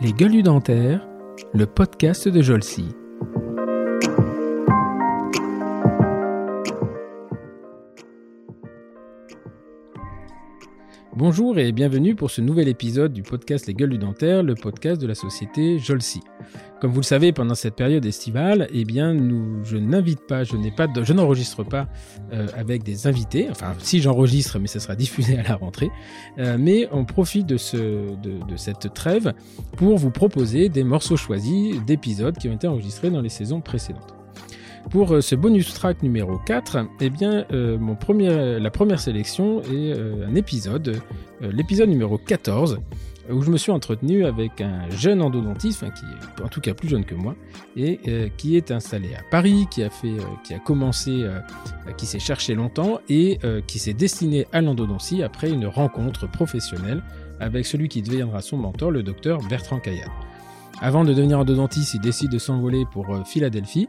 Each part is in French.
Les gueules dentaires, le podcast de Jolcy. Bonjour et bienvenue pour ce nouvel épisode du podcast Les Gueules du Dentaire, le podcast de la société Jolcy. Comme vous le savez, pendant cette période estivale, eh je n'invite pas, je n'enregistre pas euh, avec des invités. Enfin, si j'enregistre, mais ça sera diffusé à la rentrée. Euh, mais on profite de, cette trêve pour vous proposer des morceaux choisis d'épisodes qui ont été enregistrés dans les saisons précédentes. Pour euh, ce bonus track numéro 4, eh bien, euh, mon premier, la première sélection est euh, un épisode, l'épisode numéro 14, où je me suis entretenu avec un jeune endodontiste, enfin, qui est en tout cas plus jeune que moi, et qui est installé à Paris, qui a, fait, qui a commencé, qui s'est cherché longtemps et qui s'est destiné à l'endodontie après une rencontre professionnelle avec celui qui deviendra son mentor, le docteur Bertrand Caillard. Avant de devenir endodontiste, il décide de s'envoler pour Philadelphie,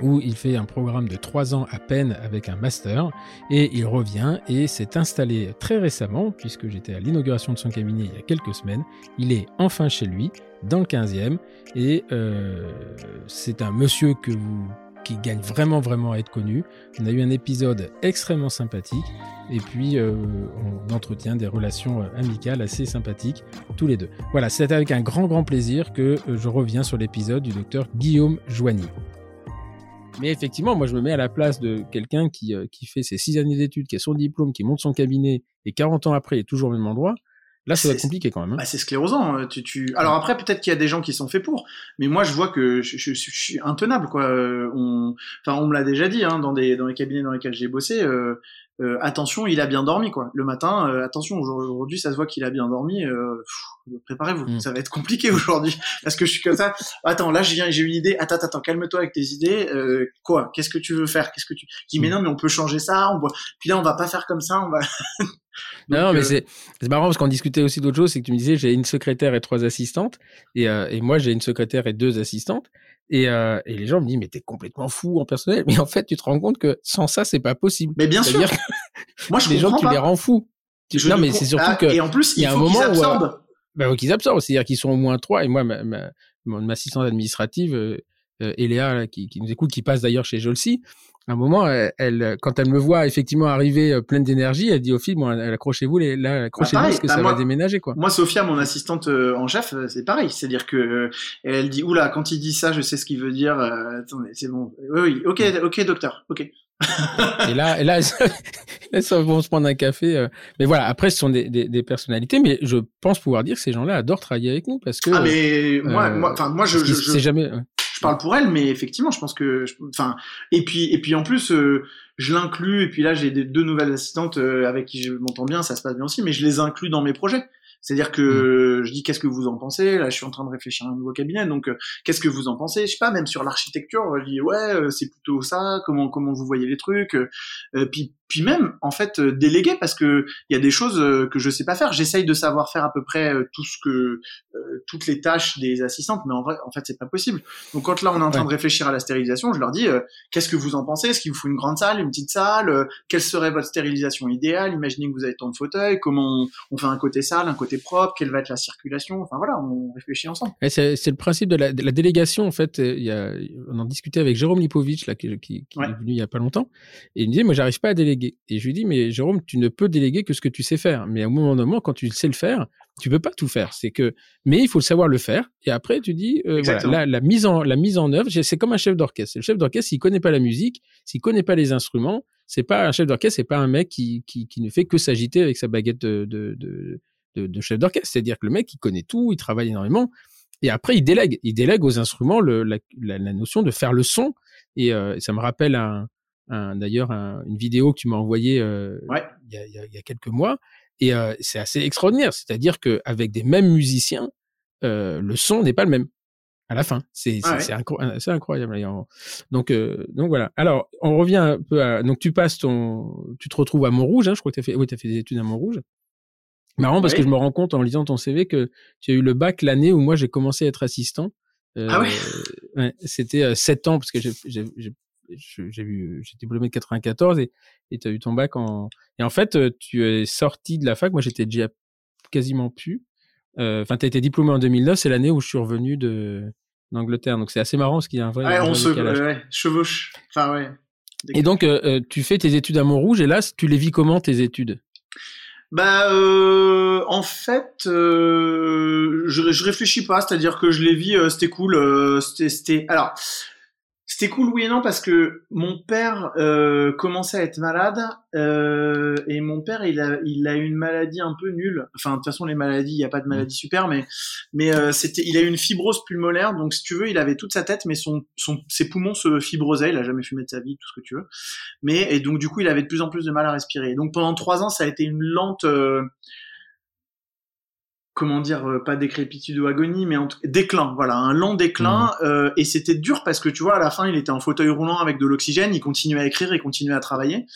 où il fait un programme de trois ans à peine avec un master et il revient et s'est installé très récemment puisque j'étais à l'inauguration de son cabinet il y a quelques semaines. Il est enfin chez lui dans le 15e et euh, c'est un monsieur qui gagne vraiment vraiment à être connu. On a eu un épisode extrêmement sympathique et puis euh, on entretient des relations amicales assez sympathiques tous les deux. Voilà, c'est avec un grand grand plaisir que euh, je reviens sur l'épisode du docteur Guillaume Joigny. Mais effectivement, moi, je me mets à la place de quelqu'un qui, euh, qui fait ses six années d'études, qui a son diplôme, qui monte son cabinet, et 40 ans après, il est toujours au même endroit. Là, ça va être compliqué quand même. Hein. Bah, c'est sclérosant. euh, Tu, tu... Alors après, peut-être qu'il y a des gens qui sont faits pour, mais moi, je vois que je, je, je suis intenable, quoi. Euh, On... Enfin, on me l'a déjà dit, hein, dans, des, dans les cabinets dans lesquels j'ai bossé. Euh, euh, attention, il a bien dormi, quoi. Le matin, euh, attention, aujourd'hui, ça se voit qu'il a bien dormi. Euh, Préparez-vous, Mm. ça va être compliqué aujourd'hui, parce que je suis comme ça. Attends, là, je viens, j'ai une idée. Attends, attends, calme-toi avec tes idées. Quoi? Qu'est-ce que tu veux faire? Qu'est-ce que tu Je dis, mais Mm. non, mais on peut changer ça. On. Puis là, on va pas faire comme ça. On va. Non, mais c'est c'est marrant parce qu'on discutait aussi d'autres choses. C'est que tu me disais j'ai une secrétaire et trois assistantes, et, et moi j'ai une secrétaire et deux assistantes. Et, euh, et les gens me disent mais t'es complètement fou en personnel. Mais en fait, tu te rends compte que sans ça, c'est pas possible. Mais bien sûr. C'est-à-dire Moi, que je les gens, tu les rends fous. Je non, mais c'est surtout Ah, que Et en plus, il y a un moment où, euh, bah, qu'ils absorbent. C'est-à-dire qu'ils sont au moins trois. Et moi, ma, ma, mon assistante administrative, euh, euh, Eléa, là, qui, qui nous écoute, qui passe d'ailleurs chez Jolcy, à un moment, elle, elle, quand elle me voit effectivement arriver euh, pleine d'énergie, elle dit au film, bon, accrochez-vous, les, là, accrochez-vous pareil, parce que bah, ça moi- va déménager, quoi. Moi, Sophia, mon assistante euh, en chef, euh, c'est pareil. C'est-à-dire que euh, elle dit, oula, quand il dit ça, je sais ce qu'il veut dire. euh, attendez, c'est bon. Oui, oui, ok, ok, docteur, ok. Et là, et là, sont- vont se prendre un café. Mais voilà, après, ce sont des, des, des personnalités, mais je pense pouvoir dire que ces gens-là adorent travailler avec nous parce que. Ah, mais moi, euh, moi, enfin, moi, je, je, je, jamais. Je parle pour elle, mais effectivement, je pense que, je- enfin, et puis, et puis en plus, euh, je l'inclus. Et puis là, j'ai des, deux nouvelles assistantes euh, avec qui je m'entends bien, ça se passe bien aussi, mais je les inclus dans mes projets. C'est-à-dire que Mm. je dis qu'est-ce que vous en pensez? Là, je suis en train de réfléchir à un nouveau cabinet, donc euh, qu'est-ce que vous en pensez? Je sais pas, même sur l'architecture, je dis ouais, euh, c'est plutôt ça. Comment comment vous voyez les trucs Euh, euh, Puis puis même en fait euh, déléguer parce que il y a des choses euh, que je sais pas faire. J'essaye de savoir faire à peu près euh, tout ce que euh, toutes les tâches des assistantes, mais en vrai, en fait, c'est pas possible. Donc quand là on est en train Ouais. de réfléchir à la stérilisation, je leur dis euh, qu'est-ce que vous en pensez? Est-ce qu'il vous faut une grande salle, une petite salle? Euh, Quelle serait votre stérilisation idéale? Imaginez que vous avez tant de fauteuils. Comment on, on fait un côté salle, un côté propre? Quelle va être la circulation? Enfin voilà, on réfléchit ensemble. C'est le principe de la, de la délégation en fait. Il y a, on en discutait avec Jérôme Lipovitch là, qui, qui, qui Ouais. est venu il y a pas longtemps, et il me disait moi j'arrive pas à déléguer. Et je lui dis mais Jérôme tu ne peux déléguer que ce que tu sais faire. Mais à un moment donné quand tu sais le faire, tu peux pas tout faire. C'est que mais il faut le savoir le faire. Et après tu dis euh, voilà, la, la mise en la mise en œuvre c'est comme un chef d'orchestre. Le chef d'orchestre s'il connaît pas la musique, s'il connaît pas les instruments, c'est pas un chef d'orchestre, c'est pas un mec qui, qui, qui ne fait que s'agiter avec sa baguette de, de, de, de, de chef d'orchestre. C'est-à-dire que le mec, il connaît tout, il travaille énormément. Et après, il délègue. Il délègue aux instruments le, la, la, la notion de faire le son. Et euh, ça me rappelle un, un, d'ailleurs un- une vidéo que tu m'as envoyée euh, Ouais. il, y a, il, y quelques mois. Et euh, c'est assez extraordinaire. C'est-à-dire qu'avec des mêmes musiciens, euh, le son n'est pas le même à la fin. C'est Ah ouais. incro- incroyable. Donc, donc voilà. Alors, on revient un peu à. Donc, tu passes ton. Tu te retrouves à Montrouge. Hein, je crois que tu as fait. Oui, tu as fait des études à Montrouge. Marrant parce Oui. que je me rends compte en lisant ton CV que tu as eu le bac l'année où moi j'ai commencé à être assistant. Euh, Ah ouais ouais, C'était euh, 7 ans parce que j'ai j'ai- eu j'ai diplômé de 94 et et tu as eu ton bac en et en fait euh, tu es sorti de la fac moi j'étais déjà quasiment plus. Enfin, tu as été diplômé en 2009, c'est l'année où je suis revenu de d'Angleterre. Donc c'est assez marrant parce qu'il y a un vrai. Ouais, on se ouais, chevauche. Enfin ouais. Et donc tu fais tes études à Montrouge et là tu les vis comment tes études? Bah, euh, en fait, euh, je, je réfléchis pas, c'est-à-dire que je les vis, euh, c'était cool, euh, c'était, alors, c'était cool, oui et non, parce que mon père euh, commençait à être malade euh, et mon père, il a, il a une maladie un peu nulle. Enfin, de toute façon, les maladies, il n'y a pas de maladie super, mais, mais euh, c'était, il a eu une fibrose pulmonaire. Donc, si tu veux, il avait toute sa tête, mais son, son, ses poumons se fibrosaient. Il a jamais fumé de sa vie, tout ce que tu veux. Mais et donc, du coup, il avait de plus en plus de mal à respirer. Donc, pendant trois ans, ça a été une lente comment dire, euh, pas décrépitude ou agonie, mais en tout déclin, voilà, un long déclin. Mhm. Euh, et c'était dur parce que tu vois, à la fin, il était en fauteuil roulant avec de l'oxygène, il continuait à écrire, et continuait à travailler.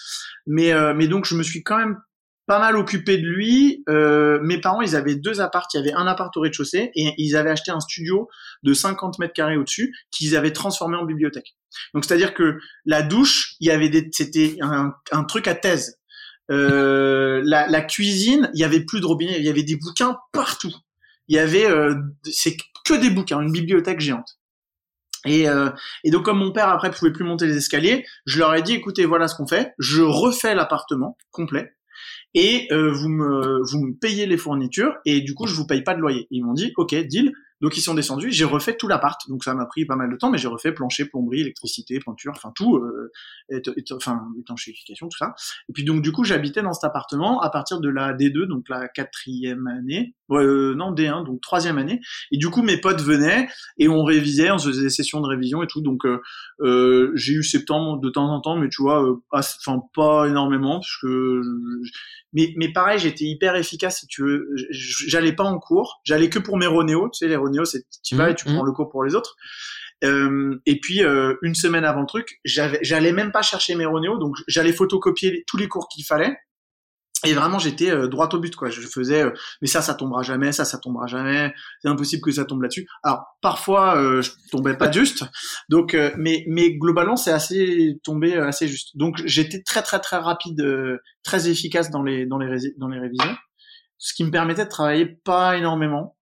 Mais, euh, mais donc, je me suis quand même pas mal occupé de lui. mes parents, ils avaient deux apparts. Il y avait un appart au rez-de-chaussée et ils avaient acheté un studio de 50 mètres carrés au-dessus qu'ils avaient transformé en bibliothèque. Donc, c'est-à-dire que la douche, il y avait des, c'était un, un truc à thèse. Euh, la, la, cuisine, il y avait plus de robinet, il y avait des bouquins partout. Il y avait, euh, c'est que des bouquins, une bibliothèque géante. Et, euh, et, donc comme mon père après pouvait plus monter les escaliers, je leur ai dit écoutez voilà ce qu'on fait, je refais l'appartement complet et euh, vous me vous me payez les fournitures et du coup je vous paye pas de loyer. ils m'ont dit ok deal. Donc ils sont descendus, j'ai refait tout l'appart. Donc ça m'a pris pas mal de temps, mais j'ai refait plancher, plomberie, électricité, peinture, enfin tout, euh, enfin étanchéification, tout ça. Et puis donc du coup j'habitais dans cet appartement à partir de la D2, donc la quatrième année, euh, non D1, donc troisième année. Et du coup mes potes venaient et on révisait, on se faisait des sessions de révision et tout. Donc euh, euh j'ai eu septembre de temps en temps, mais tu vois, euh, enfin pas énormément parce que mais, mais pareil, j'étais hyper efficace si tu veux. J'allais pas en cours, j'allais que pour mes Ronéo. Tu sais, les Ronéo, c'est tu vas et tu mmh, prends mmh. le cours pour les autres. Euh, et puis euh, une semaine avant le truc, j'allais même pas chercher mes Ronéo, donc j'allais photocopier tous les cours qu'il fallait. Et vraiment, j'étais euh, droit au but, quoi. Je faisais, euh, mais ça, ça tombera jamais, ça, ça tombera jamais. C'est impossible que ça tombe là-dessus. Alors, parfois, euh, je tombais pas juste. Donc, euh, mais, mais globalement, c'est assez tombé assez juste. Donc, j'étais très, très, très rapide, très efficace dans les, dans les, dans les révisions, ce qui me permettait de travailler pas énormément.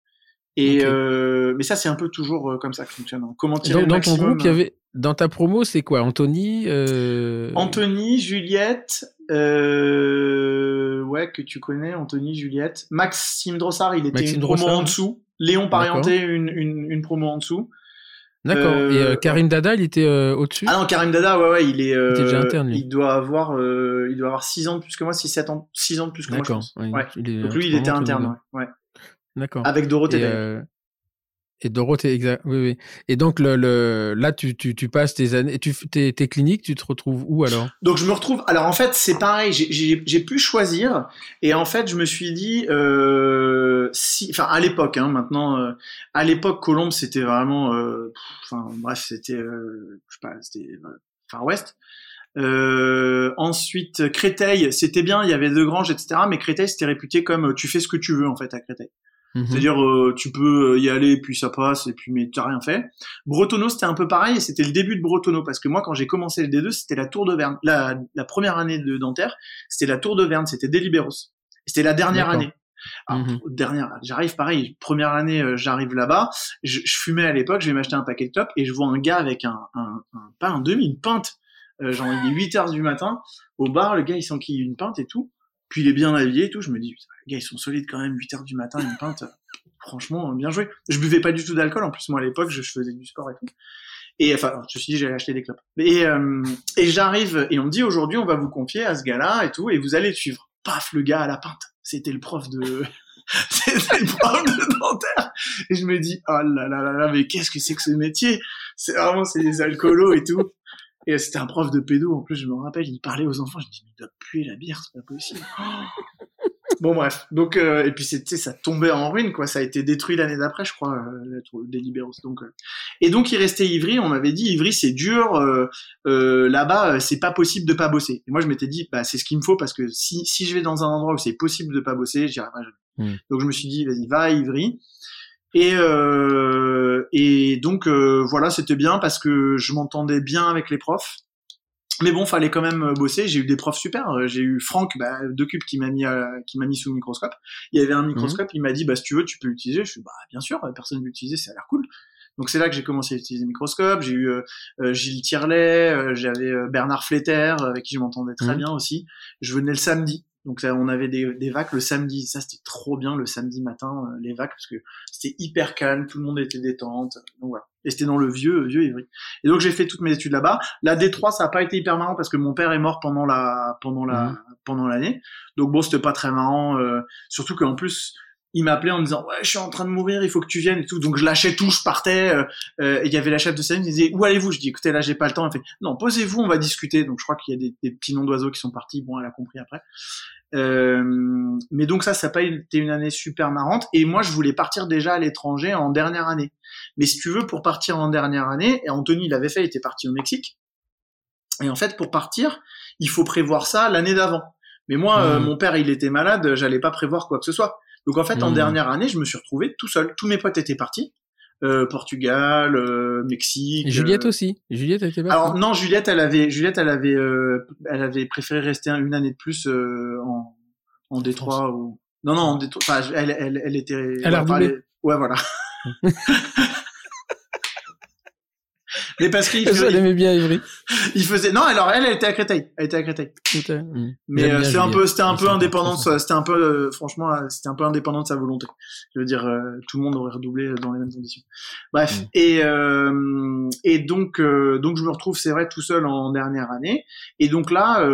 Et mais ça, c'est un peu toujours comme ça que fonctionne. Hein. Comment tirer dans, dans ton groupe, il y avait dans ta promo, c'est quoi? Anthony Anthony, Juliette. Euh ouais, que tu connais, Anthony, Juliette. Maxime Drossard, il était une promo en dessous. Léon Parienté, une, une, une, promo en dessous. D'accord. Et euh, Karim Dada, il était euh, au-dessus? Ah non, Karim Dada, ouais, ouais, il est. il déjà euh, interne, lui. Il doit avoir, il doit avoir 6 ans de plus que moi, 6, 7 ans, 6 ans de plus que moi. D'accord. Ouais. Donc lui, il était interne, ouais. D'accord. Avec Dorothée. Et Dorothée, exact. Oui, oui. Et donc le, le là, tu, tu, tu passes tes années, tu, tes, tes cliniques, tu te retrouves où alors? Donc je me retrouve. Alors en fait, c'est pareil. J'ai pu choisir, et en fait, je me suis dit, euh, si, enfin à l'époque, hein, maintenant, euh, à l'époque, Colombe, c'était vraiment, euh, enfin bref, c'était, euh, je sais pas, c'était euh, Far West. ensuite, Créteil, c'était bien, il y avait deux granges, etc. Mais Créteil, c'était réputé comme tu fais ce que tu veux en fait à Créteil. Mhm. C'est-à-dire, euh, tu peux y aller, puis ça passe, et puis mais tu rien fait. Bretonneau, c'était un peu pareil, et c'était le début de Bretonneau, parce que moi, quand j'ai commencé le D2, c'était la Tour de Verne. La, la première année de dentaire, c'était la Tour de Verne, c'était Deliberos. C'était la dernière année. Alors, mhm. dernière, j'arrive pareil, première année, euh, j'arrive là-bas, je, je, fumais à l'époque, je vais m'acheter un paquet de top, et je vois un gars avec un, un, un pas un demi, une pinte, euh, genre il est 8 heures du matin, au bar, le gars il s'enquille une pinte et tout, puis il est bien habillé et tout. Je me dis, les gars, ils sont solides quand même, 8 heures du matin, une pinte. Franchement, bien joué. Je buvais pas du tout d'alcool. En plus, moi, à l'époque, je, faisais du sport et tout. Et enfin, je me suis dit, j'allais acheter des clopes. Et, euh, et j'arrive, et on me dit, aujourd'hui, on va vous confier à ce gars-là et tout, et vous allez le suivre. Paf, le gars à la pinte. C'était le prof de, c'était le prof de dentaire. Et je me dis, oh là là là là, mais qu'est-ce que c'est que ce métier? C'est vraiment, c'est des alcoolos et tout. Et c'était un prof de pédo, en plus, je me rappelle, il parlait aux enfants, je me dis, mais il doit puer la bière, c'est pas possible. bon, bref. Donc, euh, et puis, c'était, ça tombait en ruine, quoi. Ça a été détruit l'année d'après, je crois, euh, des libéraux. Donc, euh. Et donc, il restait Ivry, on m'avait dit, Ivry, c'est dur, euh, euh, là-bas, c'est pas possible de pas bosser. Et moi, je m'étais dit, bah, c'est ce qu'il me faut, parce que si, si je vais dans un endroit où c'est possible de pas bosser, j'irai pas jamais. Mmh. Donc, je me suis dit, vas-y, va à Ivry. Et, euh, et donc euh, voilà, c'était bien parce que je m'entendais bien avec les profs. mais bon, fallait quand même bosser. J'ai eu des profs super. J'ai eu Franck bah, de Cube qui m'a mis qui m'a mis sous le microscope. Il y avait un microscope. Il m'a dit bah si tu veux, tu peux l'utiliser. Je suis bah bien sûr, personne ne l'utiliser, ça a l'air cool. Donc c'est là que j'ai commencé à utiliser le microscope. J'ai eu Gilles Tirlet, j'avais Bernard Fletter avec qui je m'entendais très bien aussi. Je venais le samedi. Donc on avait des, des vacs le samedi, ça c'était trop bien le samedi matin euh, les vacs parce que c'était hyper calme, tout le monde était détente. Donc voilà. Et c'était dans le vieux vieux Ivry. Et donc j'ai fait toutes mes études là-bas. La D3 ça a pas été hyper marrant parce que mon père est mort pendant la pendant la mmh. pendant l'année. Donc bon c'était pas très marrant euh, surtout qu'en plus il m'appelait en me disant ouais je suis en train de mourir il faut que tu viennes et tout. Donc je lâchais tout je partais euh, euh il y avait la chef de scène qui disait où allez-vous? Je dis écoutez là j'ai pas le temps. Elle fait non posez-vous on va discuter. Donc je crois qu'il y a des, des petits noms d'oiseaux qui sont partis. Bon elle a compris après. Euh, mais donc ça ça n'a pas été une année super marrante. Et moi je voulais partir déjà à l'étranger en dernière année. Mais si tu veux pour partir en dernière année et Anthony l'avait fait il était parti au Mexique. Et en fait pour partir il faut prévoir ça l'année d'avant. Mais moi euh, mmh. mon père il était malade j'allais pas prévoir quoi que ce soit donc en fait, en hmm. dernière année, je me suis retrouvé tout seul. Tous mes potes étaient partis. Euh, Portugal, euh, Mexique. Juliette euh, aussi. Juliette était pas. Alors non, Juliette, elle avait, Juliette, elle avait, euh, elle avait préféré rester une année de plus en, en Détroit ou. Non non, en Détroit. Enfin, elle, elle, elle était. Elle a Ouais, voilà. Mais parce qu'il elle aimait bien Ivry. Il faisait non alors elle, elle était à Créteil, elle était à Créteil. Hmm. Mais euh, c'est un peu c'était un peu indépendant c'était un peu euh, franchement euh, c'était un peu indépendant de sa volonté. Je veux dire tout le monde aurait redoublé dans les mêmes conditions. Bref hmm. et et donc donc je me retrouve c'est vrai tout seul en dernière année et donc là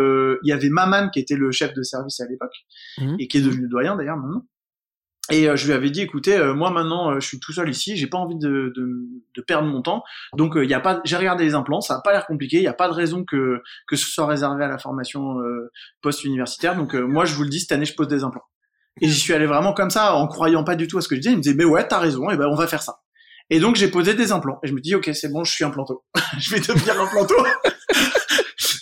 il y avait Maman qui était le chef de service à l'époque hmm. et qui est devenu doyen d'ailleurs maintenant. Et euh, je lui avais dit, écoutez, euh, moi maintenant, euh, je suis tout seul ici, j'ai pas envie de, de, de, perdre mon temps. Donc, il y a pas, j'ai regardé les implants, ça a pas l'air compliqué. Il n'y a pas de raison que que ce soit réservé à la formation post-universitaire. Donc, moi, je vous le dis, cette année, je pose des implants. Et j'y suis allé vraiment comme ça, en croyant pas du tout à ce que je disais. Il me disait, mais ouais, t'as raison, et ben on va faire ça. Et donc, j'ai posé des implants. Et je me dis, ok, c'est bon, je suis un planto. je vais devenir un planto.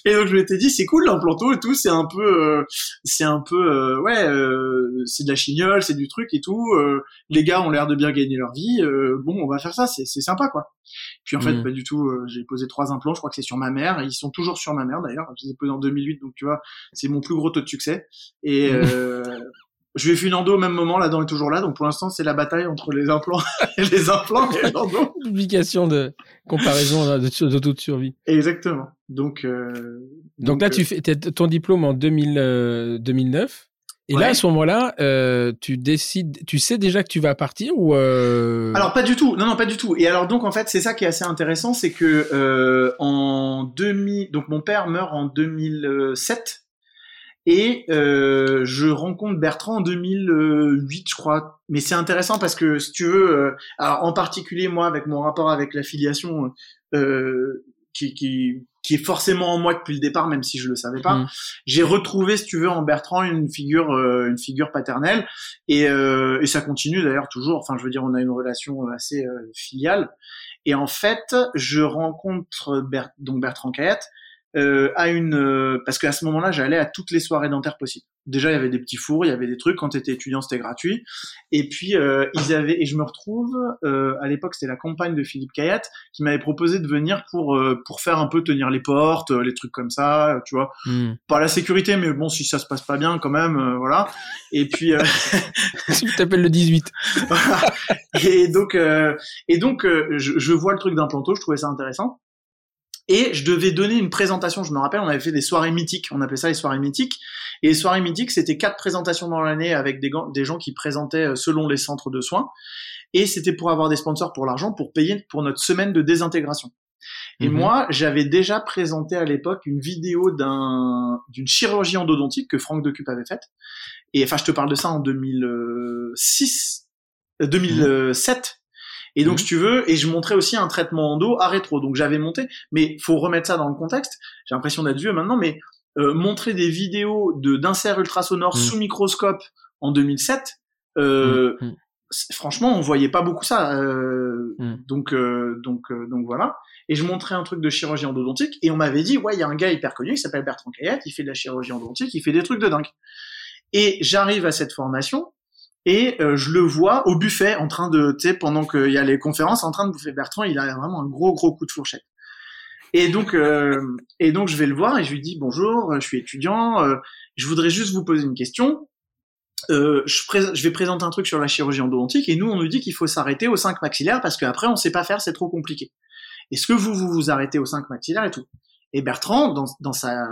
Et donc je m'étais dit c'est cool l'implanto et tout, c'est un peu euh, c'est un peu euh, ouais, euh, c'est de la chignole, c'est du truc et tout. les gars ont l'air de bien gagner leur vie. bon, on va faire ça, c'est c'est sympa quoi. Puis en fait mm. pas du tout. j'ai posé trois implants, je crois que c'est sur ma mère. Ils sont toujours sur ma mère d'ailleurs. Je les ai posés en 2008, donc tu vois, c'est mon plus gros taux de succès. Et Je lui ai fait une endo au même moment, la dent est toujours là, donc pour l'instant c'est la bataille entre les implants et les implants et l'endo. Publication de comparaison de, de, de survie. Exactement. Donc, euh, donc, là, tu euh, fais ton diplôme en 2000, 2009. Euh, et là, à ce moment-là, euh, tu décides, tu sais déjà que tu vas partir ou euh... Alors pas du tout, non non pas du tout. Et alors donc en fait c'est ça qui est assez intéressant, c'est que euh, en 2000, donc mon père meurt en 2007 et euh, je rencontre Bertrand en 2008, je crois. Mais c'est intéressant parce que si tu veux, alors en particulier moi avec mon rapport avec l'affiliation, euh, qui, qui, qui est forcément en moi depuis le départ, même si je le savais pas. Mm. J'ai retrouvé, si tu veux, en Bertrand une figure, euh, une figure paternelle, et, euh, et ça continue d'ailleurs toujours. Enfin, je veux dire, on a une relation assez euh, filiale. Et en fait, je rencontre donc Bertrand Cayette, euh, à une euh, parce qu'à ce moment-là j'allais à toutes les soirées dentaires possibles. Déjà il y avait des petits fours, il y avait des trucs quand tu étais étudiant c'était gratuit et puis euh, ils avaient et je me retrouve euh, à l'époque c'était la compagne de Philippe Cayat qui m'avait proposé de venir pour pour faire un peu tenir les portes, les trucs comme ça, tu vois. Hmm. Pas la sécurité mais bon si ça se passe pas bien quand même voilà. Et puis si tu t'appelles le 18. et donc et donc je, je vois le truc d'un planteau, je trouvais ça intéressant. Et je devais donner une présentation. Je me rappelle, on avait fait des soirées mythiques. On appelait ça les soirées mythiques. Et les soirées mythiques, c'était quatre présentations dans l'année avec des, des gens qui présentaient euh, selon les centres de soins. Et c'était pour avoir des sponsors pour l'argent, pour payer pour notre semaine de désintégration. Et mhm. moi, j'avais déjà présenté à l'époque une vidéo d'un d'une chirurgie endodontique que Franck Decup avait faite. Et enfin, je te parle de ça en 2006, 2007. Et donc, mhm. si tu veux, et je montrais aussi un traitement endo à rétro. Donc, j'avais monté, mais faut remettre ça dans le contexte. J'ai l'impression d'être vieux maintenant, mais euh, montrer des vidéos de d'insert ultrasonore mhm. sous microscope en 2007, euh, mhm. franchement, on voyait pas beaucoup ça. Euh, donc, euh, donc, euh, donc voilà. Et je montrais un truc de chirurgie endodontique, et on m'avait dit, ouais, il y a un gars hyper connu, il s'appelle Bertrand Cayette, il fait de la chirurgie endodontique, il fait des trucs de dingue. Et j'arrive à cette formation, et euh, je le vois au buffet en train de, tu sais, pendant qu'il y a les conférences, en train de bouffer Bertrand, il a vraiment un gros gros coup de fourchette. Et donc, euh, et donc, je vais le voir et je lui dis bonjour, je suis étudiant, euh, je voudrais juste vous poser une question. Euh, je, je, vais présenter un truc sur la chirurgie endodontique et nous, on nous dit qu'il faut s'arrêter aux 5 maxillaires parce qu'après, on sait pas faire, c'est trop compliqué. Est-ce que vous, vous vous arrêtez aux 5 maxillaires et tout? Et Bertrand, dans, dans sa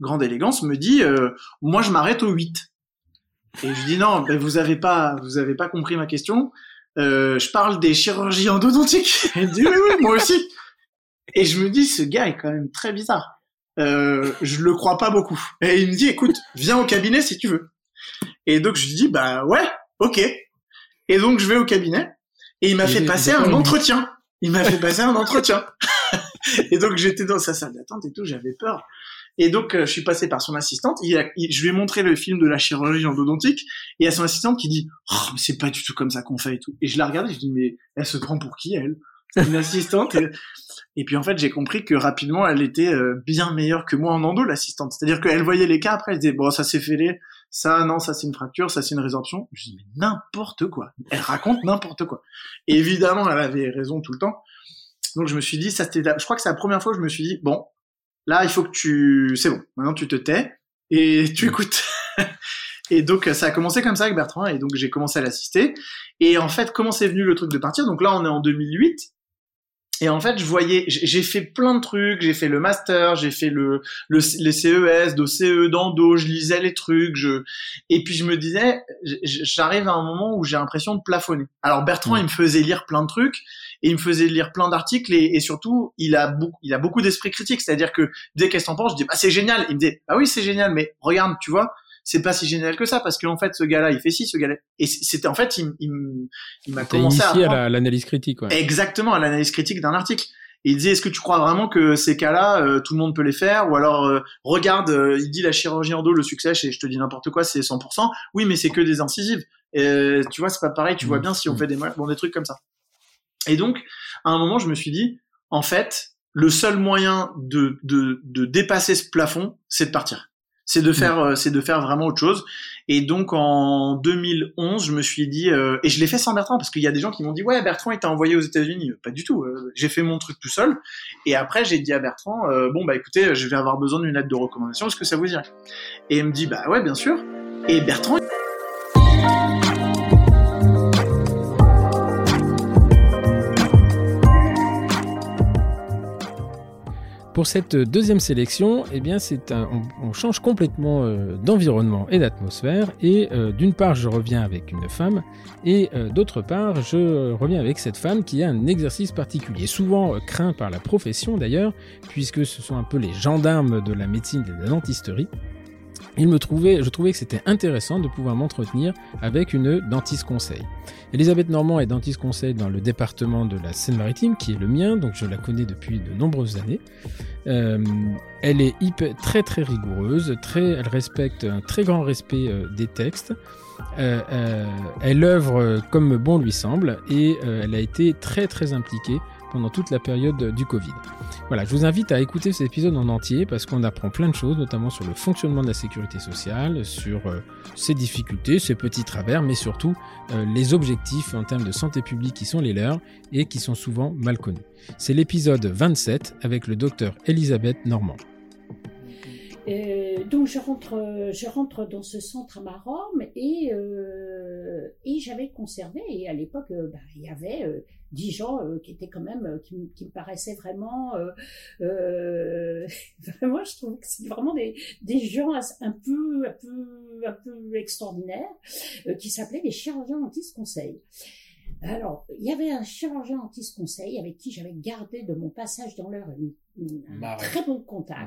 grande élégance, me dit, euh, moi, je m'arrête aux 8. Et je dis non, ben, vous avez pas, vous avez pas compris ma question. Euh, je parle des chirurgies endodontiques. Il dit oui, oui, moi aussi. Et je me dis, ce gars est quand même très bizarre. Euh, je le crois pas beaucoup. Et il me dit, écoute, viens au cabinet si tu veux. Et donc je lui dis, bah ouais, ok. Et donc je vais au cabinet et il m'a fait passer un entretien. Il m'a fait passer un entretien. et donc j'étais dans sa salle d'attente et tout, j'avais peur. Et donc, euh, je suis passé par son assistante. Il je lui ai montré le film de la chirurgie endodontique. Et il a son assistante qui dit oh, mais c'est pas du tout comme ça qu'on fait et tout. Et je la regarde et je dis Mais elle se prend pour qui, elle? Une assistante. Et... puis, en fait, j'ai compris que rapidement, elle était euh, bien meilleure que moi en endo, l'assistante. C'est-à-dire qu'elle voyait les cas après, elle disait Bon, ça s'est fêlé. Ça, non, ça c'est une fracture, ça c'est une résorption. Je dis Mais n'importe quoi. Elle raconte n'importe quoi. Et évidemment, elle avait raison tout le temps. Donc, je me suis dit ça c'était Je crois que c'est la première fois que je me suis dit Bon, Là, il faut que tu, c'est bon. Maintenant, tu te tais et tu écoutes. et donc, ça a commencé comme ça avec Bertrand. Et donc, j'ai commencé à l'assister. Et en fait, comment c'est venu le truc de partir? Donc là, on est en 2008. Et en fait, je voyais, j'ai fait plein de trucs, j'ai fait le master, j'ai fait le, le les CES, CE d'endo, je lisais les trucs, je, et puis je me disais, j'arrive à un moment où j'ai l'impression de plafonner. Alors Bertrand, il me faisait lire plein de trucs, et il me faisait lire plein d'articles, et, et, surtout, il a beaucoup, il a beaucoup d'esprit critique, c'est-à-dire que dès qu'est-ce que t'en penses, je dis, bah c'est génial, il me dit, ah oui, c'est génial, mais regarde, tu vois, c'est pas si génial que ça parce qu'en fait ce gars-là il fait ci ce gars-là. Et c'était en fait il, il, il m'a commencé à, l'analyse critique ouais. exactement à l'analyse critique d'un article. Et il disait est-ce que tu crois vraiment que ces cas-là euh, tout le monde peut les faire? Ou alors euh, regarde euh, il dit la chirurgie endo le succès et je te dis n'importe quoi c'est 100% oui mais c'est que des incisives. Et, tu vois c'est pas pareil tu vois mmh. bien si on mmh. fait des bon des trucs comme ça. Et donc à un moment je me suis dit en fait le seul moyen de, de, de dépasser ce plafond c'est de partir c'est de faire euh, c'est de faire vraiment autre chose. Et donc en 2011 je me suis dit euh, et je l'ai fait sans Bertrand parce qu'il y a des gens qui m'ont dit ouais Bertrand il t'a envoyé aux États-Unis. Pas du tout. Euh, j'ai fait mon truc tout seul. Et après j'ai dit à Bertrand bon bah écoutez je vais avoir besoin d'une lettre de recommandation. Est-ce que ça vous dirait et il me dit bah ouais bien sûr. Et Bertrand Pour cette deuxième sélection, eh on, change complètement euh, d'environnement et d'atmosphère. Et euh, d'une part, je reviens avec une femme, et euh, d'autre part, je reviens avec cette femme qui a un exercice particulier, souvent craint par la profession d'ailleurs, puisque ce sont un peu les gendarmes de la médecine et de la dentisterie. Il me trouvait, je trouvais que c'était intéressant de pouvoir m'entretenir avec une dentiste conseil. Elisabeth Normand est dentiste conseil dans le département de la Seine-Maritime, qui est le mien, donc je la connais depuis de nombreuses années. Euh, elle est très très rigoureuse, très, elle respecte un très grand respect euh, des textes. Euh, elle œuvre comme bon lui semble et elle a été très très impliquée pendant toute la période du Covid. Voilà, je vous invite à écouter cet épisode en entier parce qu'on apprend plein de choses, notamment sur le fonctionnement de la sécurité sociale, sur euh, ses difficultés, ses petits travers, mais surtout euh, les objectifs en termes de santé publique qui sont les leurs et qui sont souvent mal connus. C'est l'épisode 27 avec le docteur Elisabeth Normand. Euh, donc je rentre, je rentre dans ce centre à Marom et, euh, et j'avais conservé, et à l'époque, euh, bah, il y avait dix gens qui étaient quand même, qui, qui me paraissaient vraiment, vraiment, je trouvais que c'était vraiment des, des gens un peu, un peu, un peu extraordinaires, qui s'appelaient les chirurgiens dentiste conseil. Alors, il y avait un chirurgien dentiste conseil avec qui j'avais gardé de mon passage dans l'heure un très bon contact.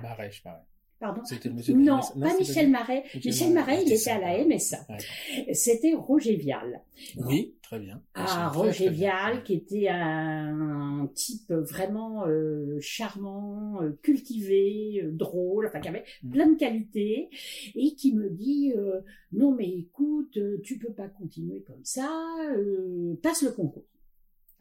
Pardon Non, pas Michel Marais. Michel, Marais, il était à la MSA. C'était Roger Vial. Oui, très bien. Ah, Roger Vial, qui était un type vraiment euh, charmant, euh, cultivé, euh, drôle, enfin qui avait mm. plein de qualités, et qui me dit non mais écoute, tu peux pas continuer comme ça, passe le concours.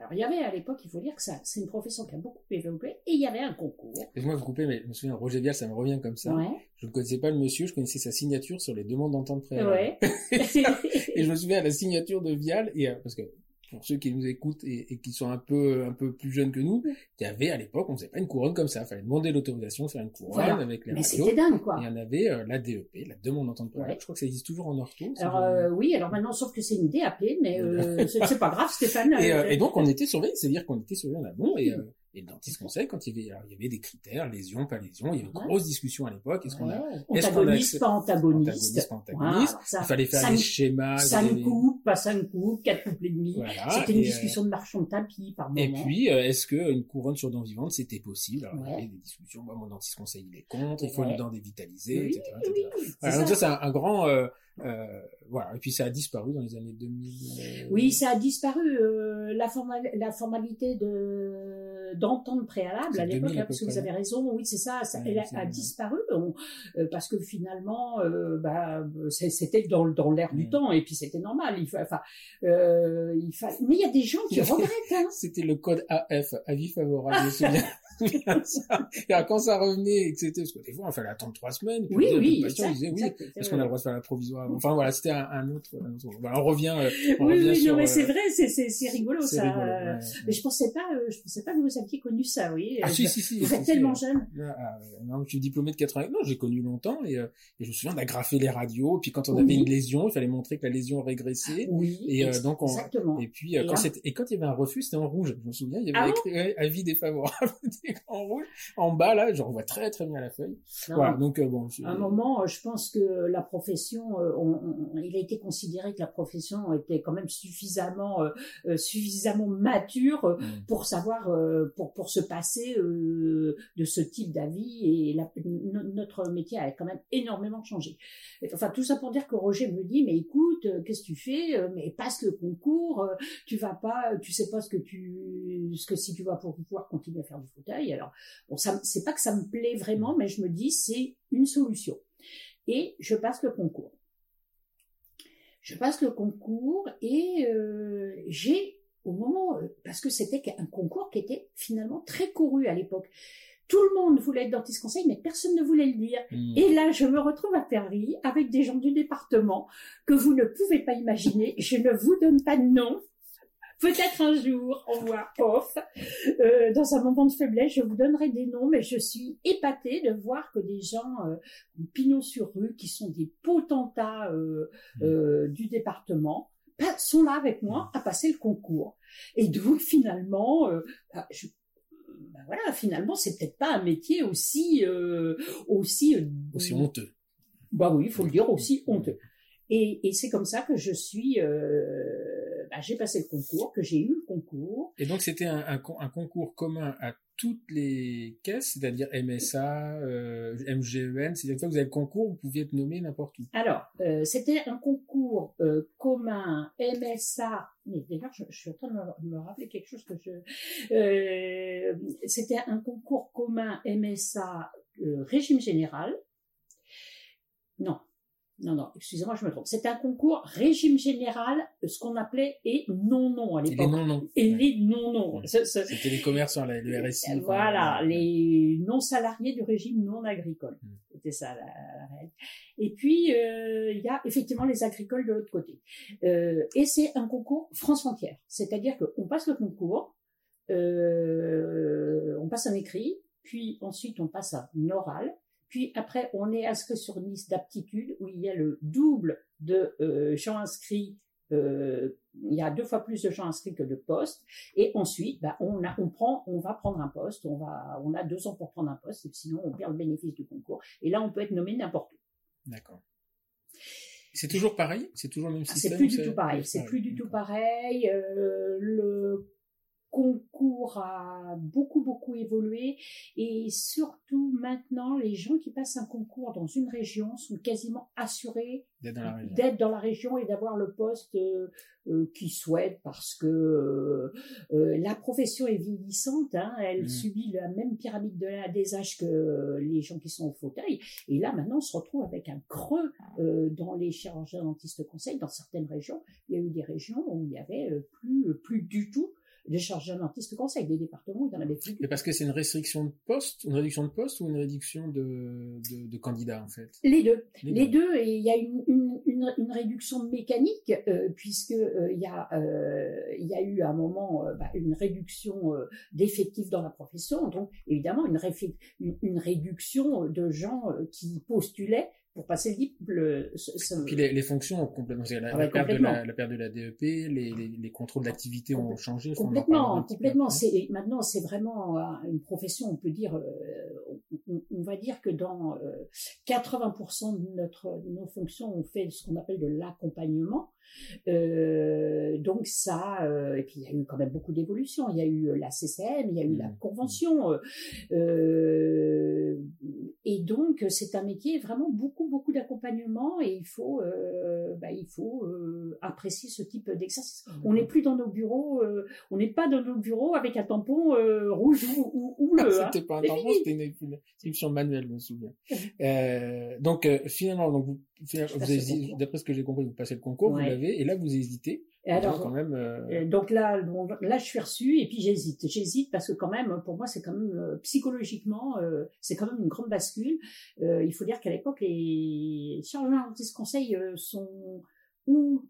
Alors, il y avait à l'époque, il faut dire que ça, c'est une profession qui a beaucoup évolué, et il y avait un concours. Excuse-moi vous couper, mais je me souviens, Roger Vial, ça me revient comme ça. Je ne connaissais pas le monsieur, je connaissais sa signature sur les demandes d'entente préalable. Ouais. et je me souviens à la signature de Vial, et, euh, parce que pour ceux qui nous écoutent et, qui sont un peu un peu plus jeunes que nous, il y avait à l'époque, on faisait pas une couronne comme ça. Il fallait demander l'autorisation de faire une couronne avec les Mais c'était dingue, quoi. Et il y en avait euh, la DEP, la demande d'entente préalable. Je crois que ça existe toujours en ortho. Alors euh, oui, alors maintenant, sauf que c'est une DAP, mais euh, c'est pas grave, Stéphane. Et, et, donc on était surveillé, c'est-à-dire qu'on était surveillé en amont et et le dentiste conseil, quand il y avait, il y avait des critères, lésion, pas lésion, il y avait une grosse discussion à l'époque. Est-ce qu'on a, antagoniste, pas antagoniste, antagoniste, pas antagoniste. il fallait faire des schémas. 5 coups, pas 5 coups, 4 couples et demi. C'était une discussion de marchand de tapis par moment. Et puis, euh, est-ce qu'une couronne sur dents vivantes, c'était possible? Alors, il y avait des discussions. Moi, mon dentiste conseil, il est contre, il faut une dent dévitalisée, etc., etc. Voilà, donc ça, c'est un, grand, euh, euh, voilà. Et puis ça a disparu dans les années 2000. Euh, oui, ça a disparu. Euh, la, la formalité de d'entente préalable à l'époque, hein, parce que vous avez raison. Oui, c'est ça. ça elle a, disparu parce que finalement, bah, c'était dans dans l'air du temps et puis c'était normal. Il enfin, il fallait. Mais il y a des gens qui regrettent. Hein. C'était le code AF, avis favorable. quand ça revenait, etc. Parce que des fois, on fallait attendre trois semaines. oui, oui. Patient, disait, oui, parce qu'on a le droit de faire la provisoire? Enfin, voilà, c'était un, un, autre, un autre. on revient, euh, on oui, revient oui, sur, non, mais c'est euh, vrai, c'est, c'est, c'est rigolo, ça. Rigolo, ouais, mais je pensais pas, euh, je pensais pas que vous aviez connu ça, oui. Ah, si, si, si. Vous êtes tellement jeune. Ah, non, je suis diplômé de 80. Non, j'ai connu longtemps et, et je me souviens d'agrafer les radios. Et puis quand on avait une lésion, il fallait montrer que la lésion régressait. Oui. Et donc on. Exactement. Et puis quand c'était, et quand il y avait un refus, c'était en rouge. Je me souviens, il y avait ah écrit avis défavorable en rouge en bas là, je revois très très bien la feuille. voilà, donc euh, bon. À un moment, euh, je pense que la profession, euh, il a été considéré que la profession était quand même suffisamment suffisamment mature mm. pour savoir pour pour se passer de ce type d'avis et la, notre métier a quand même énormément changé. Enfin tout ça pour dire que Roger me dit mais écoute, qu'est-ce que tu fais Mais passe le concours, tu vas pas, tu sais pas ce que tu ce que si tu vas pour pouvoir continuer à faire du fauteuil. Alors Bon, ça, c'est pas que ça me plaît vraiment, mais je me dis c'est une solution. Et je passe le concours. Je passe le concours et euh, j'ai au moment euh, parce que c'était un concours qui était finalement très couru à l'époque. Tout le monde voulait être dentiste conseil, mais personne ne voulait le dire. Hmm. Et là, je me retrouve à Paris avec des gens du département que vous ne pouvez pas imaginer. Je ne vous donne pas de nom, Peut-être un jour, on voit off. Euh, dans un moment de faiblesse, je vous donnerai des noms, mais je suis épatée de voir que des gens, euh, pinot sur rue, qui sont des potentats euh, mmh. euh du département, sont là avec moi à passer le concours. Et donc finalement, bah, je, bah, voilà, finalement, c'est peut-être pas un métier aussi aussi aussi honteux. Bah oui, il faut le dire aussi honteux. Et, et c'est comme ça que je suis bah, j'ai passé le concours, que j'ai eu le concours. Et donc c'était un, un, un, concours commun à toutes les caisses, c'est-à-dire MSA, euh, MGEN, c'est-à-dire que vous avez le concours, vous pouviez être nommé n'importe où. Alors, euh, c'était un concours euh, commun MSA, mais d'ailleurs je, je, suis en train de me, rappeler quelque chose que je... Euh, c'était un concours commun MSA régime général. Non, non, non, excusez-moi, je me trompe. C'est un concours régime général, ce qu'on appelait et non-non à l'époque. Et les non-non. Et les non-non. C'était les commerçants, le RSI. Voilà, les non-salariés du régime non agricole. Hmm. C'était ça la, règle. Et puis, euh, il y a effectivement les agricoles de l'autre côté. Euh, et c'est un concours France entière. C'est-à-dire qu'on passe le concours, euh, on passe un écrit, puis ensuite on passe à un oral, puis après, on est inscrit sur une liste d'aptitude où il y a le double de euh, gens inscrits. Euh, il y a deux fois plus de gens inscrits que de postes. Et ensuite, bah, on, a, on prend, on va prendre un poste. On va, on a deux ans pour prendre un poste. Et sinon, on perd le bénéfice du concours. Et là, on peut être nommé n'importe où. D'accord. C'est toujours pareil? C'est toujours le même ah, système? C'est plus du tout pareil. C'est plus du tout pareil. Euh, le concours a beaucoup beaucoup évolué. Et surtout maintenant les gens qui passent un concours dans une région sont quasiment assurés d'être dans, la région. et d'avoir le poste euh, euh, qu'ils souhaitent parce que euh, la profession est vieillissante, hein, elle mmh. subit la même pyramide de la, des âges que les gens qui sont au fauteuil. Et là maintenant on se retrouve avec un creux dans les chirurgiens dentistes conseils dans certaines régions. Il y a eu des régions où il y avait plus plus du tout de chargés dentistes conseil. Des départements, il y en avait plus. Mais parce que c'est une restriction de poste, une réduction de poste ou une réduction de, de, de candidats en fait? Les deux. Les, deux. Et il y a une, une, une, une réduction mécanique euh, puisque euh, il y a euh, il y a eu à un moment euh, bah, une réduction d'effectifs dans la profession. Donc évidemment une, une, une réduction de gens qui postulaient pour passer le Ce, Puis les, les, fonctions ont complètement. La, ah la, perte de la, la, perte de la DEP, les, les, les contrôles d'activité ont changé. Complètement, complètement. C'est maintenant c'est vraiment euh, une profession. On peut dire, euh, on, on va dire que dans 80% euh, de notre de nos fonctions, on fait ce qu'on appelle de l'accompagnement. Euh, donc ça, euh, et puis il y a eu quand même beaucoup d'évolutions. Il y a eu la CCM, il y a eu la mmh. convention, euh, et donc c'est un métier vraiment beaucoup beaucoup d'accompagnement et il faut euh, bah, il faut euh, apprécier ce type d'exercice. On n'est plus dans nos bureaux, on n'est pas dans nos bureaux avec un tampon rouge ou, ou, bleu. c'était hein. pas un tampon, c'était une, une, inscription manuelle, je me souviens. donc finalement, donc vous d'après ce que j'ai compris, vous passez le concours, vous l'avez, et là vous hésitez. Et alors, quand même, euh... donc là, bon, là, je suis reçu et puis j'hésite. J'hésite parce que quand même, pour moi, c'est quand même euh, psychologiquement, euh, c'est quand même une grande bascule. Euh, il faut dire qu'à l'époque, les chargeurs de conseil sont ou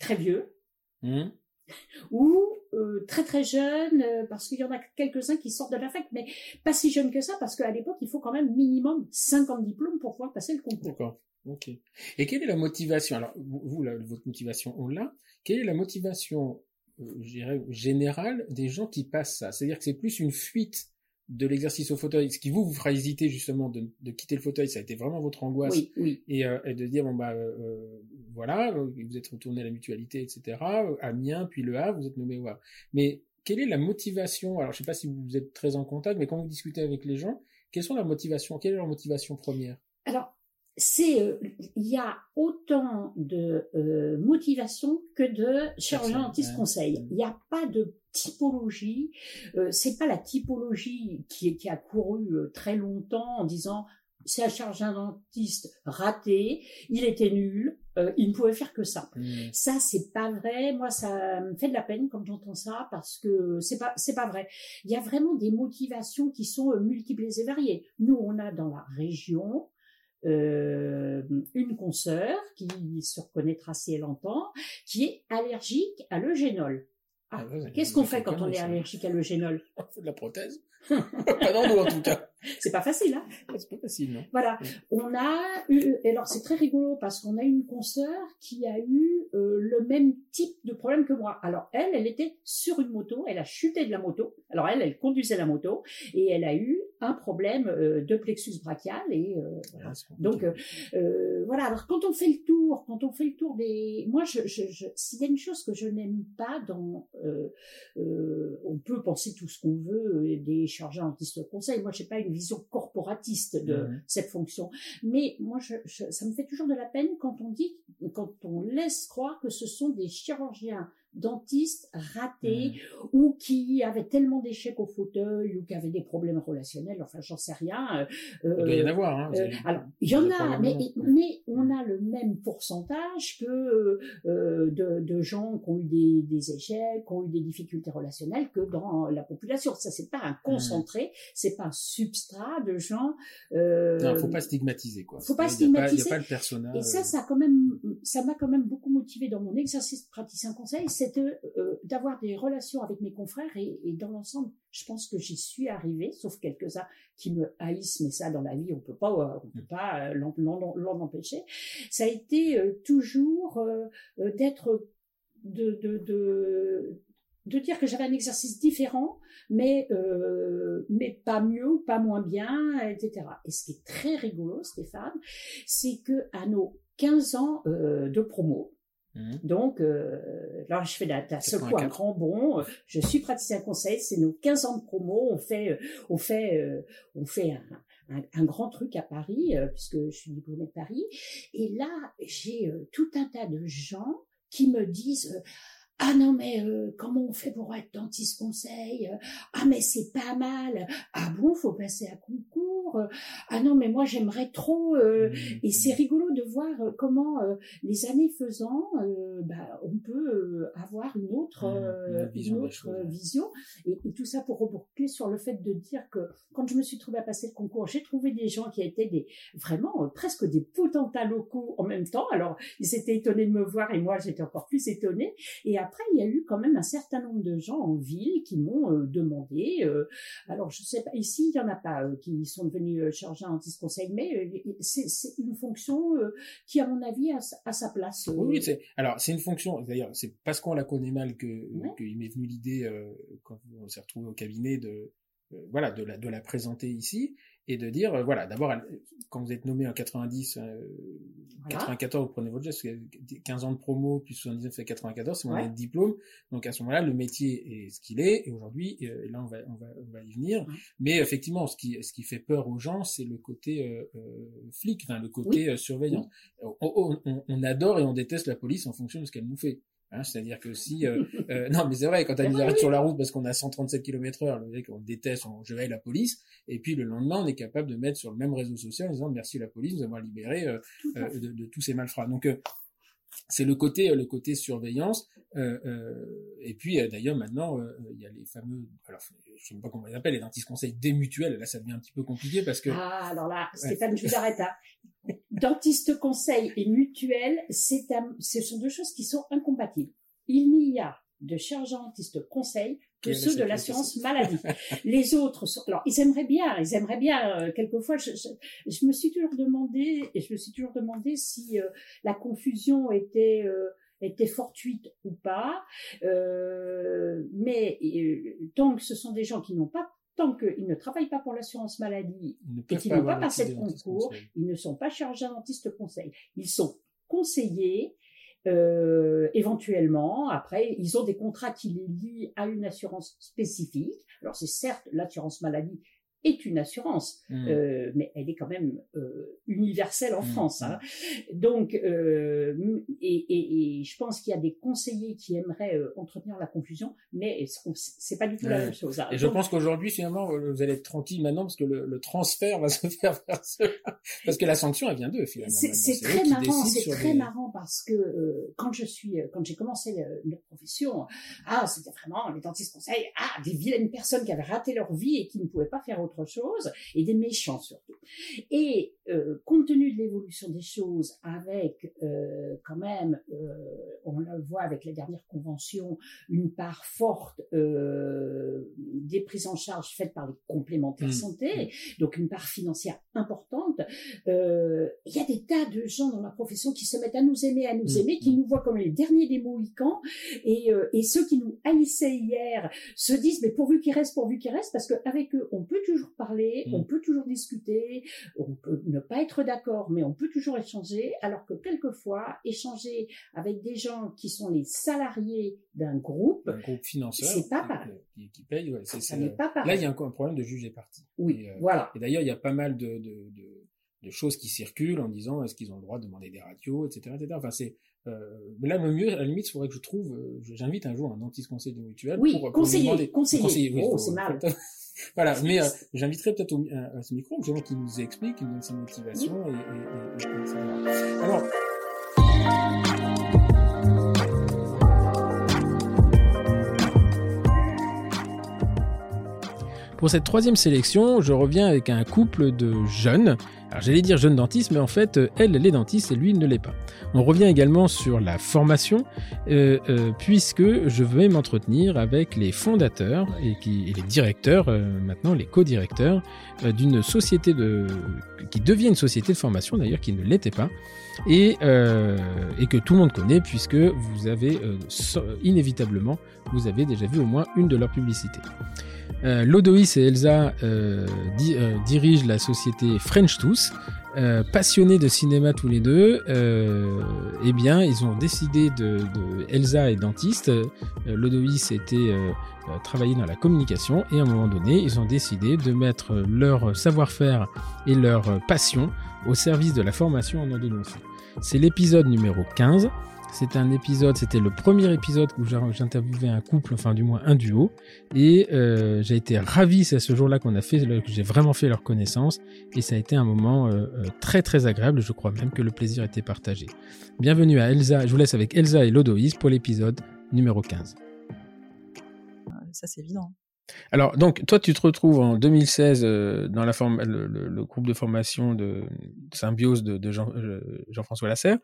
très vieux, mmh. ou très très jeunes, parce qu'il y en a quelques-uns qui sortent de la fac, mais pas si jeunes que ça, parce qu'à l'époque, il faut quand même minimum 50 diplômes pour pouvoir passer le concours. D'accord. Ok. Et quelle est la motivation? Alors, vous, votre motivation, on l'a. Quelle est la motivation, euh, je dirais, générale des gens qui passent ça? C'est-à-dire que c'est plus une fuite de l'exercice au fauteuil, ce qui vous vous fera hésiter justement de, de, quitter le fauteuil, ça a été vraiment votre angoisse, oui, oui. Et, euh, et, de dire bon bah euh, voilà, vous êtes retourné à la mutualité, etc. Amiens, puis le Havre, vous êtes nommé au Havre. Mais quelle est la motivation? Alors je sais pas si vous êtes très en contact, mais quand vous discutez avec les gens, quelles sont la motivation Quelle est leur motivation première? C'est euh, il y a autant de euh, motivation que de chirurgien dentiste conseil. Il n'y a pas de typologie. Euh, c'est pas la typologie qui, qui a couru euh, très longtemps en disant c'est un chirurgien dentiste raté, il était nul, il ne pouvait faire que ça. Mmh. Ça, c'est pas vrai. Moi, ça me fait de la peine quand j'entends ça parce que c'est pas, c'est pas vrai. Il y a vraiment des motivations qui sont multiples et variées. Nous, on a dans la région euh, une consoeur qui se reconnaîtra si elle entend, qui est allergique à l'eugénol. Ah, ah Qu'est-ce qu'on fait quand on est allergique à l'eugénol? On fait de la prothèse. pas dans nous en tout cas. C'est pas facile, hein C'est pas facile, non Voilà. On a eu, alors c'est très rigolo parce qu'on a une consoeur qui a eu euh, le même type de problème que moi. Alors elle, elle était sur une moto, elle a chuté de la moto. Alors elle, elle conduisait la moto et elle a eu un problème euh, de plexus brachial et euh, voilà. Ah, Donc voilà. Alors quand on fait le tour, quand on fait le tour des, moi, je, je, je... s'il y a une chose que je n'aime pas dans, on peut penser tout ce qu'on veut des chargés antistes conseil. Moi, je sais pas une vision corporatiste de mmh cette fonction. Mais moi, je, ça me fait toujours de la peine quand on dit, quand on laisse croire que ce sont des chirurgiens dentistes ratés mmh. ou qui avaient tellement d'échecs au fauteuil ou qui avaient des problèmes relationnels, enfin j'en sais rien. Euh, il doit y en avoir. Hein, euh, alors il y en a, mais, mais on a le même pourcentage que euh, de, de, gens qui ont eu des, des, échecs, qui ont eu des difficultés relationnelles que dans la population. Ça c'est pas un mmh. concentré, c'est pas un substrat de gens. Euh, non, faut pas stigmatiser quoi. Faut pas stigmatiser. Il n'y a, pas le personnage. Et ça, ça quand même, ça m'a quand même beaucoup motivé dans mon exercice de praticien conseil c'est euh, d'avoir des relations avec mes confrères et, dans l'ensemble, je pense que j'y suis arrivée, sauf quelques-uns qui me haïssent, mais ça dans la vie on peut pas, euh, on peut pas euh, l'en empêcher. Ça a été toujours d'être de, de, de de dire que j'avais un exercice différent, mais mais pas mieux, pas moins bien, etc. Et ce qui est très rigolo, Stéphane, c'est que à nos 15 ans de promo, Mmh. Donc, euh, là, je fais d'un seul coup un grand bond. Je suis praticien conseil. C'est nos 15 ans de promo. On fait, euh, on fait, euh, on fait un, un, grand truc à Paris euh, puisque je suis diplômée de Paris. Et là, j'ai tout un tas de gens qui me disent ah non mais euh, comment on fait pour être dentiste conseil Ah mais c'est pas mal. Ah bon, faut passer à concours. Ah non mais moi j'aimerais trop. Euh, mmh. Et c'est rigolo de voir euh, comment les années faisant, bah, on peut avoir une autre, mmh, vision, une autre vision. Et, et, tout ça pour reboucler sur le fait de dire que quand je me suis trouvée à passer le concours, j'ai trouvé des gens qui étaient des vraiment presque des potentats locaux en même temps. Alors ils étaient étonnés de me voir et moi j'étais encore plus étonnée. Et après, il y a eu quand même un certain nombre de gens en ville qui m'ont euh, demandé. Euh, alors, je sais pas, ici, il y en a pas euh, qui sont devenus chargés en conseil, mais c'est une fonction qui, à mon avis, a, sa place. Oui, c'est alors c'est une fonction. D'ailleurs, c'est parce qu'on la connaît mal que qu'il m'est venu l'idée quand on s'est retrouvé au cabinet de voilà de la de la présenter ici et de dire, euh, voilà, d'abord, quand vous êtes nommé en 90, 94, euh, vous prenez votre geste, 15 ans de promo, puis 79 fait 94, c'est mon diplôme. Donc à ce moment-là, le métier est ce qu'il est, et aujourd'hui, euh, et là on va, on va, on va y venir. Mais effectivement, ce qui, ce qui fait peur aux gens, c'est le côté flic, enfin le côté surveillant. on, on, adore et on déteste la police en fonction de ce qu'elle nous fait. Hein, c'est-à-dire que si, euh, euh, non, mais c'est vrai, quand elle nous arrête sur la route parce qu'on a 137 km heure, le mec, on déteste, on, je veille la police, et puis le lendemain, on est capable de mettre sur le même réseau social en disant merci la police, nous avons libéré euh, de, de, tous ces malfrats. Donc, c'est le côté le côté surveillance euh, euh, et puis d'ailleurs maintenant il y a les fameux alors je sais pas comment on les appelle les dentistes conseils des mutuelles là ça devient un petit peu compliqué parce que ah alors là Stéphane je vous arrête hein. Dentiste conseil et mutuelle, c'est ce sont deux choses qui sont incompatibles. Il n'y a de chirurgien dentiste conseil que ceux de l'assurance maladie. Les autres, sont, alors ils aimeraient bien, ils aimeraient bien. Euh, quelquefois, je, je, me suis toujours demandé, et je me suis toujours demandé si euh, la confusion était euh, était fortuite ou pas. mais tant que ce sont des gens qui n'ont pas tant qu'ils ne travaillent pas pour l'assurance maladie et qu'ils n'ont pas passé de concours, ils ne sont pas chargés dentiste conseil. Ils sont conseillers, euh, éventuellement, après, ils ont des contrats qui les lient à une assurance spécifique. Alors c'est certes l'assurance maladie est une assurance, mmh. euh, mais elle est quand même euh, universelle en mmh. France. Hein. Mmh. Donc, euh, et, et, et, je pense qu'il y a des conseillers qui aimeraient entretenir la confusion, mais c'est pas du tout la même chose. Hein. Et je pense qu'aujourd'hui, finalement, vous allez être tranquille maintenant parce que le, le transfert va se faire vers cela, parce que la sanction, elle vient d'eux finalement. C'est très marrant, c'est très marrant parce que quand je suis, quand j'ai commencé notre profession, ah, c'était vraiment les dentistes conseils, ah, des vilaines personnes qui avaient raté leur vie et qui ne pouvaient pas faire autre chose, et des méchants surtout. Et euh, compte tenu de l'évolution des choses, avec euh, quand même, euh, on le voit avec la dernière convention, une part forte des prises en charge faites par les complémentaires mmh. santé, mmh. donc une part financière importante. Il y a des tas de gens dans la profession qui se mettent à nous aimer, à nous mmh. aimer, qui nous voient comme les derniers des Mohicans, et, et ceux qui nous haïssaient hier se disent mais pourvu qu'ils restent, pourvu qu'ils restent, parce qu'avec eux, on peut toujours parler, on mm. peut toujours discuter, on peut ne pas être d'accord, mais on peut toujours échanger, alors que quelquefois, échanger avec des gens qui sont les salariés d'un groupe, un groupe financier, c'est pas pareil. Qui, paye, ça n'est pas pareil. Là, il y a un, problème de juger parti. Oui, euh, voilà. Et d'ailleurs, il y a pas mal de, de, choses qui circulent en disant est-ce qu'ils ont le droit de demander des radios, etc., etc. Enfin, c'est euh, mais là, le mieux, à la limite, il faudrait que je trouve, euh, j'invite un jour un dentiste conseil de mutuelle oui, pour, conseiller, demander, conseiller. oh, c'est mal. Voilà, mais euh, j'inviterai peut-être à, ce micro, gens qui nous explique, qui nous donne ses motivations, et, et, et, etc. Alors, Pour cette troisième sélection, je reviens avec un couple de jeunes. Alors j'allais dire jeunes dentistes, mais en fait, elle, elle est dentiste et lui, ne l'est pas. On revient également sur la formation, euh, euh, puisque je vais m'entretenir avec les fondateurs et, les directeurs, euh, maintenant les co-directeurs, d'une société de, qui devient une société de formation d'ailleurs, qui ne l'était pas, et que tout le monde connaît, puisque vous avez inévitablement, vous avez déjà vu au moins une de leurs publicités. Euh, Lodoïs et Elsa euh, euh, dirigent la société French Tous. passionnés de cinéma tous les deux, eh bien, ils ont décidé de, Elsa est dentiste, Lodoïs était travaillé dans la communication et à un moment donné, ils ont décidé de mettre leur savoir-faire et leur passion au service de la formation en endodontie. C'est l'épisode numéro 15 C'est un épisode, c'était le premier épisode où j'interviewais un couple, enfin du moins un duo, et euh, j'ai été ravi, c'est à ce jour-là qu'on a fait, que j'ai vraiment fait leur connaissance, et ça a été un moment euh, euh, très très agréable, je crois même que le plaisir était partagé. Bienvenue à Elsa, je vous laisse avec Elsa et Lodoïs pour l'épisode numéro 15. Ça c'est évident. Alors, donc, toi, tu te retrouves en 2016 dans la forme, le, groupe de formation de, symbiose de, Jean, Jean-François Lasserre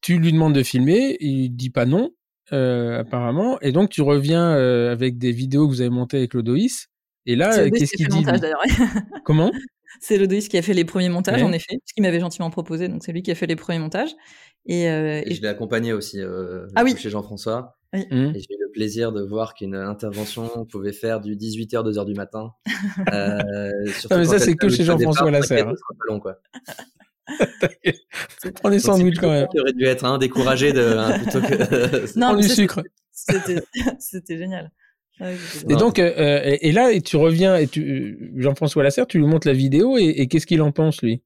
tu lui demandes de filmer, il dit pas non, euh, apparemment, et donc tu reviens euh, avec des vidéos que vous avez montées avec Lodoïs. Et là, qu'est-ce qu'il dit Comment? C'est Lodoïs qui a fait les premiers montages, en effet, ce qu'il m'avait gentiment proposé. Donc c'est lui qui a fait les premiers montages. Et, euh, je l'ai accompagné aussi ah oui. chez Jean-François. Mmh. Et j'ai eu le plaisir de voir qu'une intervention pouvait faire du 18h, 2h du matin. euh, non, mais ça, c'est que chez Jean-François Lasserre. Hein. Long, quoi. Prends des sandwichs quand même. Tu aurais dû être un découragé de hein, plutôt que. non, du sucre. C'était génial. et donc, euh, euh, et, là, et tu reviens, et tu, Jean-François Lasserre, tu lui montres la vidéo, et qu'est-ce qu'il en pense, lui?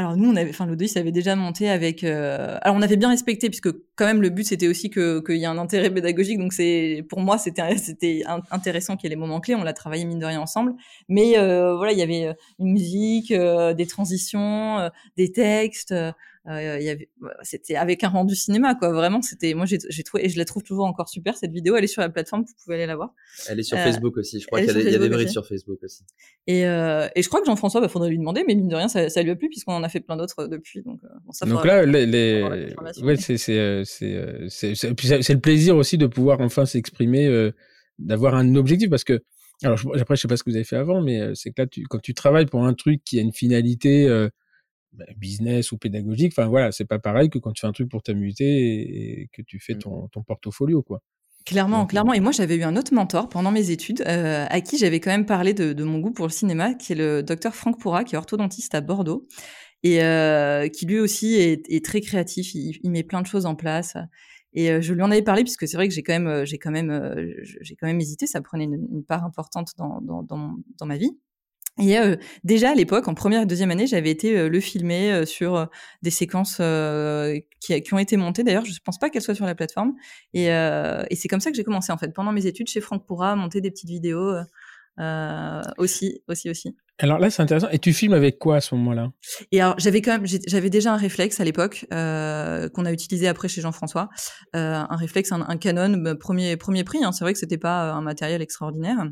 Alors nous, on avait, enfin avait déjà monté avec. Euh, alors on avait bien respecté puisque quand même le but c'était aussi que qu'il y ait un intérêt pédagogique. Donc c'est pour moi c'était c'était intéressant qu'il y ait les moments clés. On l'a travaillé mine de rien ensemble. Mais euh, voilà, il y avait une musique, euh, des transitions, des textes. Euh, y avait, c'était avec un rendu cinéma, quoi. Vraiment, c'était, moi, j'ai, trouvé, et je la trouve toujours encore super, cette vidéo. Elle est sur la plateforme, vous pouvez aller la voir. Elle est sur euh, Facebook aussi. Je crois qu'il y, a des brides sur Facebook aussi. Et, euh, et je crois que Jean-François, bah, faudrait lui demander, mais mine de rien, ça, ça lui a plu puisqu'on en a fait plein d'autres depuis. Donc, bon, ça donc là, les, les... ouais, c'est, c'est, c'est, c'est, c'est, le plaisir aussi de pouvoir enfin s'exprimer, d'avoir un objectif parce que, alors après, je sais pas ce que vous avez fait avant, mais c'est que là, tu, quand tu travailles pour un truc qui a une finalité business ou pédagogique. Enfin voilà, c'est pas pareil que quand tu fais un truc pour t'amuser et, que tu fais mmh. ton, ton portfolio quoi. Clairement, clairement. Et moi, j'avais eu un autre mentor pendant mes études, euh, à qui j'avais quand même parlé de, de, mon goût pour le cinéma, qui est le docteur Franck Pourra, qui est orthodontiste à Bordeaux, et euh, qui lui aussi est, est très créatif. Il, il, met plein de choses en place. Et euh, je lui en avais parlé puisque c'est vrai que j'ai quand même, euh, j'ai quand même, euh, j'ai quand même hésité. Ça prenait une, une part importante dans, dans, dans, dans ma vie. Et euh, déjà à l'époque, en première et deuxième année, j'avais été euh, le filmer euh, sur des séquences qui, qui, ont été montées. D'ailleurs, je ne pense pas qu'elles soient sur la plateforme. Et, et c'est comme ça que j'ai commencé en fait. Pendant mes études chez Franck Pourra, à monter des petites vidéos aussi, aussi, aussi. Alors là, c'est intéressant. Et tu filmes avec quoi à ce moment-là? Et alors, j'avais quand même, j'avais déjà un réflexe à l'époque qu'on a utilisé après chez Jean-François, un réflexe, un, Canon bah, premier premier prix. Hein. C'est vrai que c'était pas un matériel extraordinaire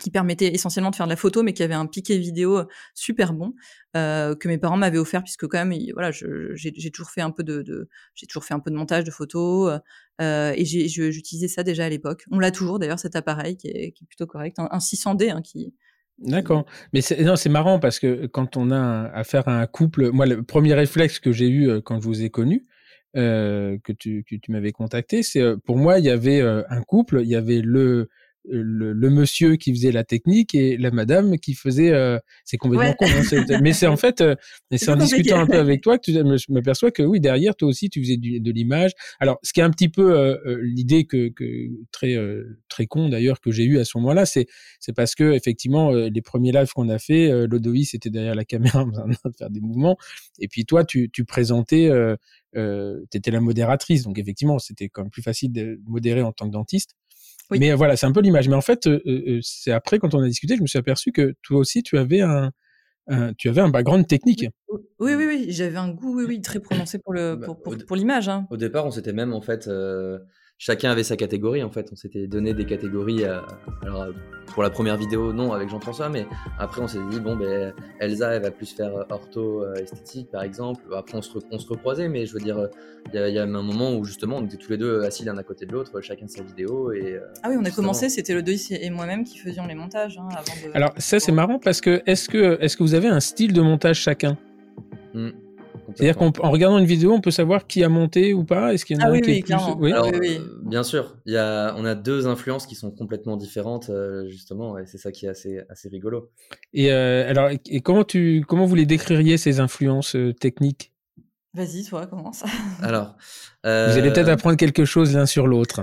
qui permettait essentiellement de faire de la photo, mais qui avait un piqué vidéo euh, super bon euh, que mes parents m'avaient offert puisque quand même, voilà, j'ai toujours fait un peu de, j'ai toujours fait un peu de montage de photos euh, et j'utilisais ça déjà à l'époque. On l'a toujours d'ailleurs cet appareil qui est, plutôt correct, un, 600D hein, qui D'accord. Mais non, c'est marrant parce que quand on a affaire à un couple, moi, le premier réflexe que j'ai eu quand je vous ai connu, que tu m'avais contacté, c'est pour moi, il y avait un couple, il y avait le le, monsieur qui faisait la technique et la madame qui faisait euh, c'est complètement con hein, mais c'est en fait euh, c'est en discutant un peu avec toi que tu je m'aperçois que oui derrière toi aussi tu faisais de l'image. Alors ce qui est un petit peu euh, l'idée que, que très très con d'ailleurs que j'ai eu à ce moment-là c'est c'est parce que effectivement les premiers lives qu'on a fait Lodoïs était derrière la caméra en train de faire des mouvements. Et puis toi tu tu présentais euh, tu étais la modératrice. Donc effectivement c'était quand même plus facile de modérer en tant que dentiste mais voilà, c'est un peu l'image. Mais en fait, euh, euh, c'est après, quand on a discuté, je me suis aperçu que toi aussi, tu avais un, tu avais un background technique. Oui, oui, oui, j'avais un goût, oui, oui, très prononcé pour le, bah, pour, pour, pour l'image. Hein. Au départ, on s'était même en fait euh, chacun avait sa catégorie en fait. On s'était donné des catégories. alors pour la première vidéo, non avec Jean-François, mais après on s'est dit bon ben Elsa elle va plus faire ortho euh, esthétique par exemple. Après on se, on se recroisait, mais je veux dire il y, a un moment où justement on était tous les deux assis l'un à côté de l'autre, chacun sa vidéo et. Euh, ah oui, on a commencé, c'était le deux et moi-même qui faisions les montages. Hein, avant de... Alors ça c'est marrant parce que est-ce que est-ce que vous avez un style de montage chacun? Mmh. C'est-à-dire qu'en regardant une vidéo, on peut savoir qui a monté ou pas? Est-ce qu'il y en a ah, un qui est plus... oui, Alors, euh, Bien sûr, il y a, on a deux influences qui sont complètement différentes, euh, justement, et c'est ça qui est assez, assez rigolo. Et euh, alors, et comment, tu, comment vous les décririez, ces influences techniques? Vas-y, toi, commence. Alors, vous allez peut-être apprendre quelque chose l'un sur l'autre.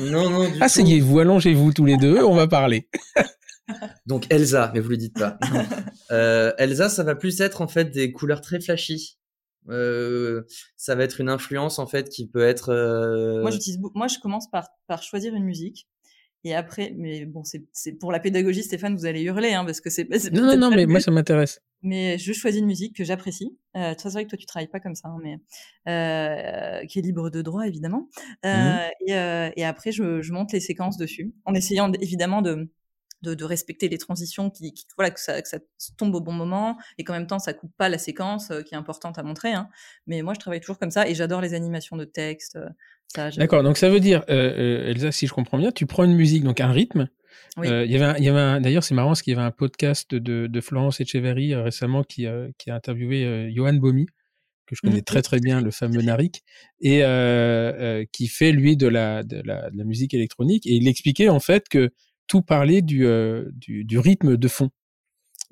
non, non. Asseyez-vous, allongez-vous tous les deux, on va parler. Donc Elsa, mais vous le dites pas. Elsa, ça va plus être en fait des couleurs très flashy. Euh, ça va être une influence en fait qui peut être. Moi, j'utilise. Moi, je commence par par choisir une musique. Et après, mais bon, c'est pour la pédagogie, Stéphane, vous allez hurler, hein, parce que c'est. Non, non, non, mais moi, ça m'intéresse. Mais je choisis une musique que j'apprécie. Euh, c'est vrai que toi, tu travailles pas comme ça, hein, mais euh, qui est libre de droit, évidemment. Euh, mmh et, euh, et, après, je, je, monte les séquences dessus, en essayant évidemment de, de, de respecter les transitions, qui, qui, voilà, que ça, que ça tombe au bon moment, et qu'en même temps, ça coupe pas la séquence euh, qui est importante à montrer. Hein. Mais moi, je travaille toujours comme ça, et j'adore les animations de texte. D'accord, donc ça veut dire, euh, Elsa, si je comprends bien, tu prends une musique, donc un rythme. Oui. Euh, y avait, d'ailleurs, c'est marrant parce qu'il y avait un podcast de, de Florence Echeverry euh, récemment qui, euh, qui a interviewé euh, Johan Bomi, que je connais mmh. très très bien, le fameux Narik, et qui fait lui de la, de la, de la musique électronique. Et il expliquait en fait que tout parlait du, du, du rythme de fond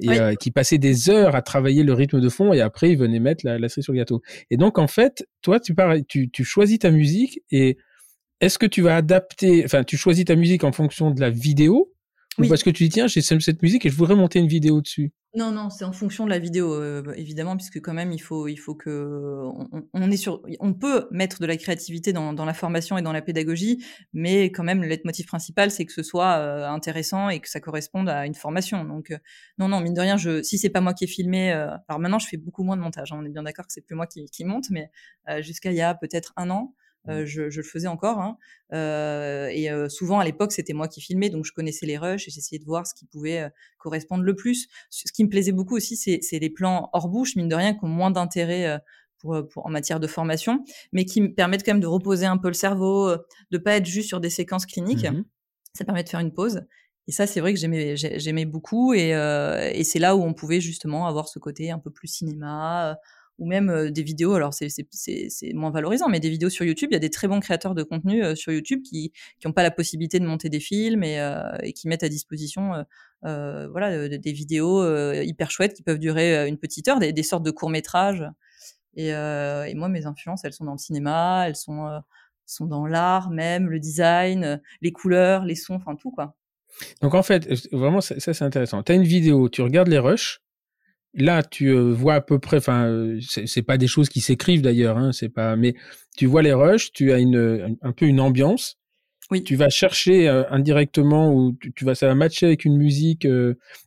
et oui. qui passait des heures à travailler le rythme de fond et après il venait mettre la, la cerise sur le gâteau. Et donc en fait, toi tu pars, tu, tu choisis ta musique et est-ce que tu vas adapter, enfin tu choisis ta musique en fonction de la vidéo oui. ou parce que tu dis tiens j'ai cette musique et je voudrais monter une vidéo dessus. Non, non, c'est en fonction de la vidéo, euh, évidemment, puisque quand même, il faut, il faut que, on, on, est sur, on peut mettre de la créativité dans, dans, la formation et dans la pédagogie, mais quand même, le leitmotiv principal, c'est que ce soit euh, intéressant et que ça corresponde à une formation. Donc, euh, non, non, mine de rien, je, si c'est pas moi qui ai filmé, euh, alors maintenant, je fais beaucoup moins de montage. Hein, on est bien d'accord que c'est plus moi qui, qui monte, mais jusqu'à il y a peut-être un an, euh, je, je, le faisais encore. Hein. Euh, et euh, souvent à l'époque, c'était moi qui filmais, donc je connaissais les rushs et j'essayais de voir ce qui pouvait euh, correspondre le plus. Ce qui me plaisait beaucoup aussi, c'est les plans hors bouche, mine de rien, qui ont moins d'intérêt. Euh, pour, pour, en matière de formation, mais qui me permettent quand même de reposer un peu le cerveau, de pas être juste sur des séquences cliniques. Mmh Ça permet de faire une pause. Et ça, c'est vrai que j'aimais, j'aimais beaucoup. Et, euh, et c'est là où on pouvait justement avoir ce côté un peu plus cinéma, ou même euh, des vidéos. Alors c'est moins valorisant, mais des vidéos sur YouTube. Il y a des très bons créateurs de contenu euh, sur YouTube qui n'ont pas la possibilité de monter des films et, euh, qui mettent à disposition voilà des vidéos hyper chouettes qui peuvent durer une petite heure, des, sortes de courts métrages. Et, et, moi, mes influences, elles sont dans le cinéma, elles sont sont dans l'art même, le design, les couleurs, les sons, enfin tout quoi. Donc en fait, vraiment, ça, ça c'est intéressant. Tu as une vidéo, tu regardes les rushs, Là, tu euh, vois à peu près, enfin, euh, c'est pas des choses qui s'écrivent d'ailleurs, hein, c'est pas, mais tu vois les rushs, tu as une, un peu une ambiance. Oui. Tu vas chercher euh, indirectement ou tu, tu, vas, ça va matcher avec une musique,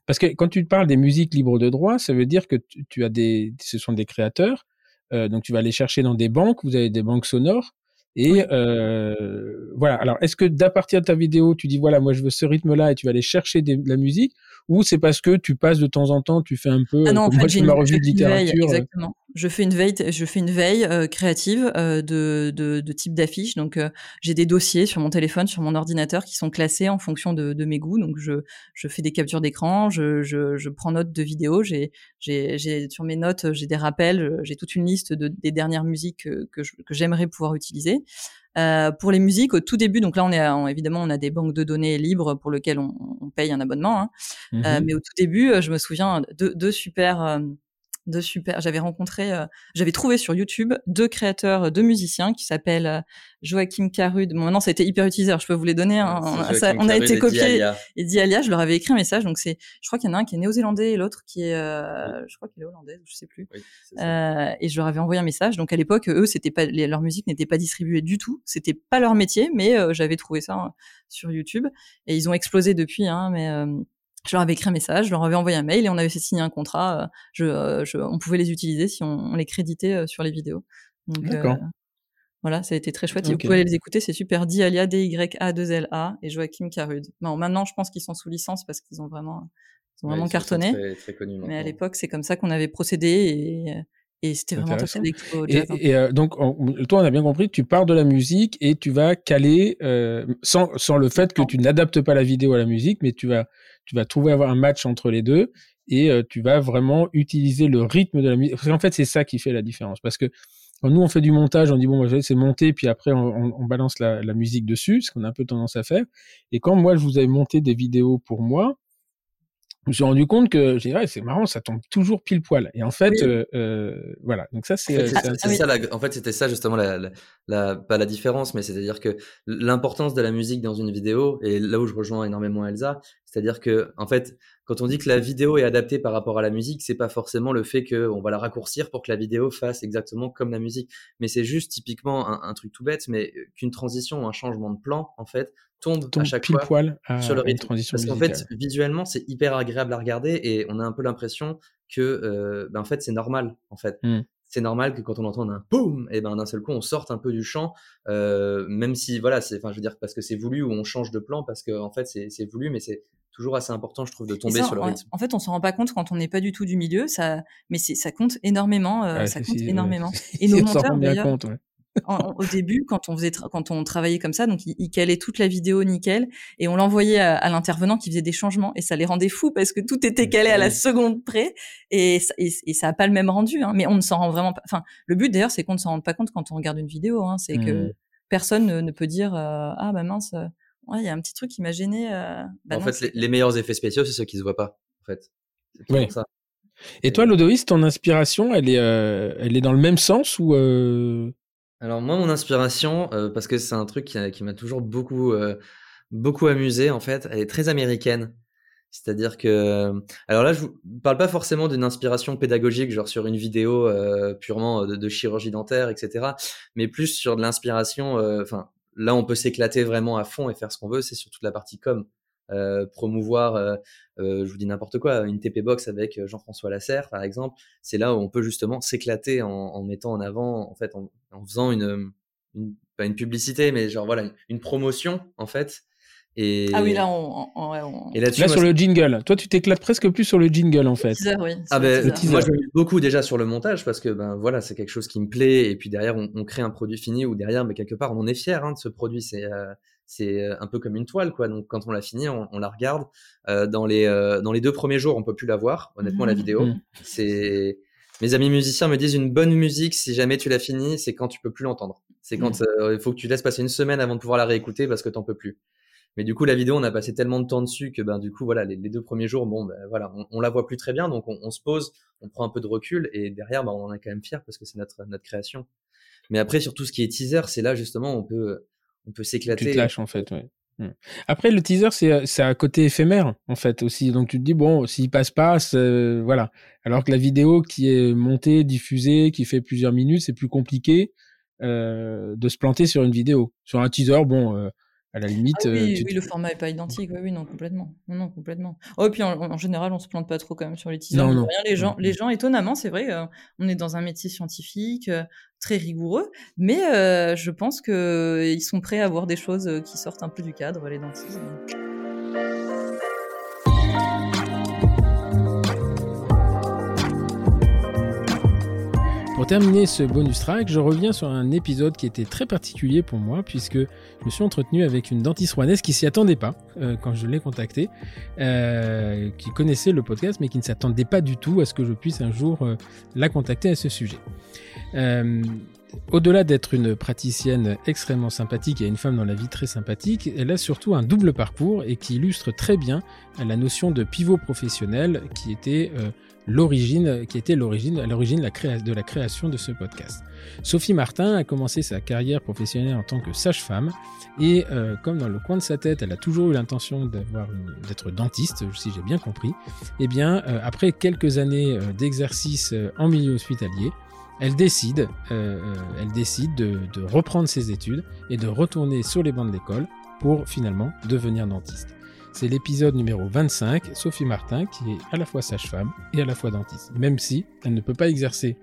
parce que quand tu parles des musiques libres de droit, ça veut dire que tu, tu as des, ce sont des créateurs, donc tu vas aller chercher dans des banques, vous avez des banques sonores, et oui. euh, voilà. Alors, est-ce que d'à partir de ta vidéo, tu dis voilà, moi je veux ce rythme-là et tu vas aller chercher des, de la musique, ou c'est parce que tu passes de temps en temps, tu fais un peu. Ah non, en fait, moi, je ma revue de littérature. Veille, exactement. Je fais une veille, je fais une veille euh, créative euh, de, de, de, type d'affiche. Donc, euh, j'ai des dossiers sur mon téléphone, sur mon ordinateur, qui sont classés en fonction de, de mes goûts. Donc, je, je fais des captures d'écran, je, je, je, prends note de vidéos. J'ai, j'ai, sur mes notes, j'ai des rappels, j'ai toute une liste de, des dernières musiques que, que, que j'aimerais pouvoir utiliser. Euh, pour les musiques, au tout début, donc là on est on, évidemment on a des banques de données libres pour lesquelles on, on paye un abonnement, hein. mmh euh, mais au tout début, je me souviens de deux super euh, de super. J'avais rencontré, euh, j'avais trouvé sur YouTube deux créateurs, deux musiciens qui s'appellent euh, Joachim Carud. Bon, maintenant, ça a été hyper utilisé. Alors, je peux vous les donner. Hein. On, ça, on, a été copié. Et Dialia, je leur avais écrit un message. Donc, c'est, je crois qu'il y en a un qui est néo-zélandais et l'autre qui est, euh, je crois qu'il est hollandais, je sais plus. Oui, euh, et je leur avais envoyé un message. Donc, à l'époque, eux, c'était pas, les, leur musique n'était pas distribuée du tout. C'était pas leur métier, mais euh, j'avais trouvé ça hein, sur YouTube. Et ils ont explosé depuis. Hein, mais je leur avais écrit un message, je leur avais envoyé un mail et on avait fait signer un contrat. Euh, je, euh, je, on pouvait les utiliser si on, on les créditait euh, sur les vidéos. D'accord. Euh, voilà, ça a été très chouette. Okay. Vous pouvez les écouter, c'est super. Dialia, D-Y-A-2-L-A et Joachim Carud. Maintenant, je pense qu'ils sont sous licence parce qu'ils ont vraiment, ils ont vraiment ouais, cartonné. Très, très connus Mais à l'époque, c'est comme ça qu'on avait procédé et, et c'était vraiment top Et, et euh, donc, on, toi, on a bien compris, tu pars de la musique et tu vas caler, euh, sans, sans le fait que tu n'adaptes pas la vidéo à la musique, mais tu vas, tu vas trouver avoir un match entre les deux et euh, tu vas vraiment utiliser le rythme de la musique. Parce qu'en fait, c'est ça qui fait la différence. Parce que quand nous, on fait du montage, on dit, bon, c'est monté, puis après, on, balance la, la, musique dessus, ce qu'on a un peu tendance à faire. Et quand moi, je vous avais monté des vidéos pour moi, je me suis rendu compte que j'ai ouais, c'est marrant, ça tombe toujours pile poil. Et en fait, oui. euh, euh, voilà. Donc ça, c'est. En fait, ça, la, en fait, c'était ça justement la, la, la, pas la différence, mais c'est-à-dire que l'importance de la musique dans une vidéo et là où je rejoins énormément Elsa, c'est-à-dire que en fait, quand on dit que la vidéo est adaptée par rapport à la musique, c'est pas forcément le fait qu'on va la raccourcir pour que la vidéo fasse exactement comme la musique. Mais c'est juste typiquement un, truc tout bête, mais qu'une transition ou un changement de plan, en fait, tombe, à chaque pile fois poil sur le rythme. transition Parce qu'en fait, visuellement, c'est hyper agréable à regarder et on a un peu l'impression que, euh, ben, en fait, c'est normal, en fait. Mmh c'est normal que quand on entend un boum, et ben d'un seul coup on sorte un peu du champ, euh, même si voilà, c'est, enfin je veux dire parce que c'est voulu ou on change de plan parce que en fait c'est, voulu, mais c'est toujours assez important je trouve de tomber sur le rythme. En fait on s'en rend pas compte quand on n'est pas du tout du milieu, ça, mais ça compte énormément, euh, ça compte énormément. Et nos monteurs Compte, au début, quand on faisait, quand on travaillait comme ça, donc il, calait toute la vidéo nickel et on l'envoyait à, l'intervenant qui faisait des changements et ça les rendait fous parce que tout était calé à la seconde près et, et, ça a pas le même rendu. Hein, mais on ne s'en rend vraiment pas. Enfin, le but d'ailleurs, c'est qu'on ne s'en rende pas compte quand on regarde une vidéo. Hein, c'est que mmh. personne ne, peut dire euh, ah bah mince, euh, il y a un petit truc qui m'a gêné. Euh, bah en fait, les, meilleurs effets spéciaux, c'est ceux qui se voient pas. En fait, c'est ça. Et toi, Lodoïs, ton inspiration, elle est, elle est dans le même sens ou alors moi, mon inspiration, euh, parce que c'est un truc qui, m'a toujours beaucoup, euh, beaucoup amusé en fait, elle est très américaine. C'est-à-dire que, alors là, je vous parle pas forcément d'une inspiration pédagogique, genre sur une vidéo euh, purement de, chirurgie dentaire, etc. Mais plus sur de l'inspiration. Enfin, là, on peut s'éclater vraiment à fond et faire ce qu'on veut. C'est sur toute la partie com. Euh, promouvoir, euh, euh, je vous dis n'importe quoi, une TP Box avec Jean-François Lasserre, par exemple, c'est là où on peut justement s'éclater en, mettant en avant, en fait, en, faisant une, pas une publicité, mais genre voilà, une, promotion, en fait. Et... Ah oui, là, on, Et là, sur le jingle. Toi, tu t'éclates presque plus sur le jingle, en fait. oui, ah ben, moi, je beaucoup déjà sur le montage parce que ben voilà, c'est quelque chose qui me plaît. Et puis derrière, on, crée un produit fini ou derrière, mais quelque part, on en est fier hein, de ce produit. C'est c'est un peu comme une toile, quoi. Donc quand on l'a fini, on, la regarde. dans les dans les deux premiers jours, on peut plus la voir. Honnêtement, la mmh. vidéo, mmh. c'est mes amis musiciens me disent une bonne musique, si jamais tu l'as fini, c'est quand tu peux plus l'entendre. C'est quand mmh. il faut que tu laisses passer une semaine avant de pouvoir la réécouter parce que t'en peux plus. Mais du coup, la vidéo, on a passé tellement de temps dessus que ben du coup, voilà, les, deux premiers jours, bon, ben voilà, on, la voit plus très bien, donc on, se pose, on prend un peu de recul et derrière, ben, on en est quand même fier parce que c'est notre notre création. Mais après, sur tout ce qui est teaser, c'est là justement on peut on peut s'éclater. Tu te lâches en fait, ouais. Mmh. Après, le teaser, c'est, c'est un côté éphémère, en fait, aussi. Donc, tu te dis, bon, s'il passe pas, voilà. Alors que la vidéo qui est montée, diffusée, qui fait plusieurs minutes, c'est plus compliqué euh, de se planter sur une vidéo. Sur un teaser, bon, euh, à la limite. Ah oui, euh, oui, le format est pas identique. Oui, oui, non, complètement. Non, non, complètement. Oh, et puis en, général, on se plante pas trop quand même sur les teasers. Non, non. les gens, les gens, étonnamment, c'est vrai, on est dans un métier scientifique, très rigoureux, mais je pense qu'ils sont prêts à voir des choses qui sortent un peu du cadre, les dentistes. Pour terminer ce bonus track, je reviens sur un épisode qui était très particulier pour moi puisque je me suis entretenu avec une dentiste rouennaise qui s'y attendait pas euh, quand je l'ai contactée, euh, qui connaissait le podcast mais qui ne s'attendait pas du tout à ce que je puisse un jour euh, la contacter à ce sujet. Au-delà d'être une praticienne extrêmement sympathique et une femme dans la vie très sympathique, elle a surtout un double parcours et qui illustre très bien la notion de pivot professionnel qui était l'origine, qui était l'origine, l'origine de la création de ce podcast. Sophie Martin a commencé sa carrière professionnelle en tant que sage-femme et euh, comme dans le coin de sa tête, elle a toujours eu l'intention d'être dentiste, si j'ai bien compris. Eh bien, euh, après quelques années euh, d'exercice en milieu hospitalier, elle décide, elle décide de, de reprendre ses études et de retourner sur les bancs de l'école pour finalement devenir dentiste. C'est l'épisode numéro 25, Sophie Martin, qui est à la fois sage-femme et à la fois dentiste, même si elle ne peut pas exercer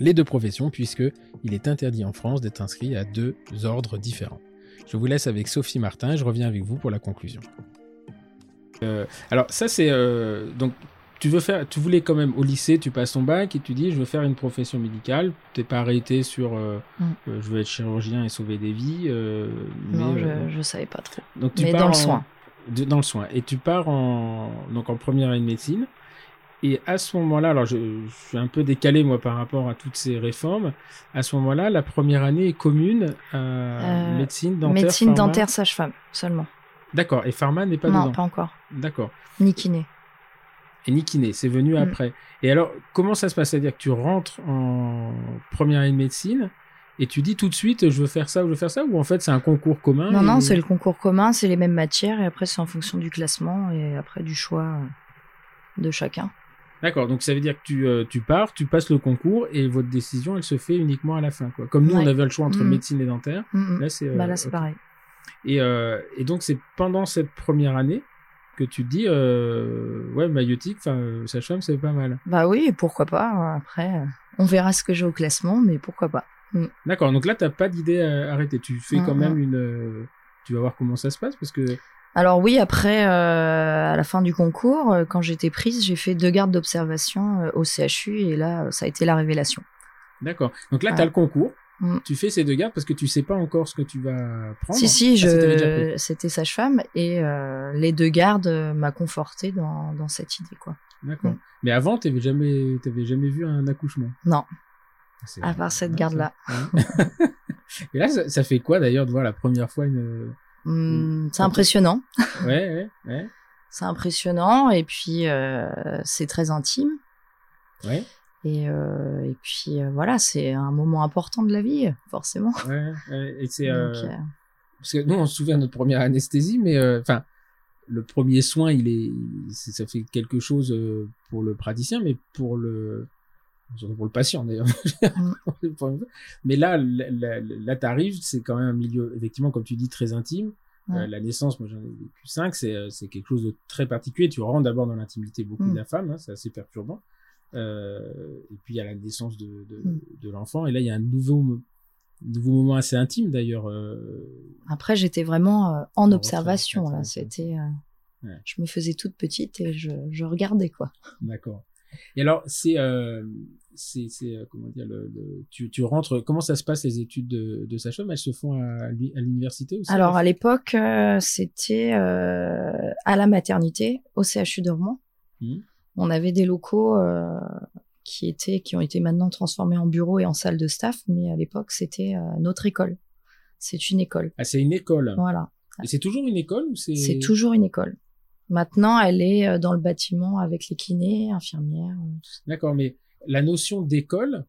les deux professions puisque il est interdit en France d'être inscrit à deux ordres différents. Je vous laisse avec Sophie Martin et je reviens avec vous pour la conclusion. Euh, alors ça c'est euh, donc tu veux faire, tu voulais quand même au lycée, tu passes ton bac et tu dis je veux faire une profession médicale. T'es pas arrêté sur euh, mm. je veux être chirurgien et sauver des vies. non, je, ne savais pas trop. Donc tu mais dans le soin dans le soin. Et tu pars en, donc en première année de médecine. Et à ce moment-là, alors je, suis un peu décalé moi par rapport à toutes ces réformes. À ce moment-là, la première année est commune à euh, médecine dentaire. Médecine dentaire sage-femme seulement. D'accord. Et pharma n'est pas non, dedans. Non, pas encore. D'accord. Ni kiné. Et ni kiné, c'est venu mm. après. Et alors, comment ça se passe? C'est-à-dire que tu rentres en première année de médecine et tu dis tout de suite je veux faire ça ou je veux faire ça ou en fait c'est un concours commun Non non c'est le concours commun, c'est les mêmes matières et après c'est en fonction du classement et après du choix. de chacun. D'accord, donc ça veut dire que tu, euh, tu pars, tu passes le concours et votre décision, elle se fait uniquement à la fin. Quoi. Comme nous, on avait le choix entre Mhm. médecine et dentaire. Mm, mm. Là, c'est euh, Bah là, c'est ok. pareil. Et, euh, et donc, c'est pendant cette première année que tu te dis, euh, ouais, maïotique, enfin, euh, sage-femme, c'est pas mal. Bah oui, pourquoi pas. Après, euh, on verra ce que j'ai au classement, mais pourquoi pas. D'accord, donc là, t'as pas d'idée à arrêter. Tu fais quand Mhm. même une. euh, tu vas voir comment ça se passe parce que. Alors oui, après, euh, à la fin du concours, euh, quand j'étais prise, j'ai fait deux gardes d'observation au CHU et là, ça a été la révélation. D'accord. Donc là, Ouais. t'as le concours. Mm. Tu fais ces deux gardes parce que tu sais pas encore ce que tu vas prendre. Si, si, Ah, je... c'était sage-femme et euh, les deux gardes m'a conforté dans, dans cette idée, quoi. D'accord. Mm. Mais avant, t'avais jamais, t'avais jamais vu un accouchement? Non, à part cette garde-là. Et là, ça, ça fait quoi d'ailleurs de voir la première fois une. Hum, c'est impressionnant. Ouais, ouais, ouais. C'est impressionnant et puis euh, c'est très intime. Ouais, Et, euh, et puis euh, voilà, c'est un moment important de la vie, forcément. ouais, ouais. Et c'est. Parce que nous, on se souvient de notre première anesthésie, mais enfin, le premier soin, il est, ça fait quelque chose pour le praticien, mais pour le, surtout pour le patient d'ailleurs. mais là, là, là, là, t'arrives, c'est quand même un milieu, effectivement, comme tu dis, très intime. Euh, la naissance, moi j'en ai vécu cinq, c'est euh, c'est quelque chose de très particulier. Tu rentres d'abord dans l'intimité beaucoup Mm. de la femme, hein, c'est assez perturbant. Euh, et puis il y a la naissance de, de, Mm. de l'enfant, et là il y a un nouveau, nouveau moment assez intime d'ailleurs. euh, Après, j'étais vraiment en En observation retrait, là. C'était, Ouais. je me faisais toute petite et je, je regardais quoi. D'accord. Et alors, c'est, euh, c'est, c'est, euh, comment dire, le, le- tu, tu rentres, comment ça se passe les études de, de sage-femme Elles se font à, l'u- à l'université aussi Alors à l'époque, euh, c'était euh, à la maternité au CHU de Rouen. On avait des locaux qui étaient, qui ont été maintenant transformés en bureaux et en salle de staff, mais à l'époque c'était notre école. C'est une école. Ah, c'est une école. Voilà. Et c'est toujours une école ou c'est C'est toujours une école. Maintenant, elle est euh, dans le bâtiment avec les kinés, infirmières. euh. D'accord, mais la notion d'école,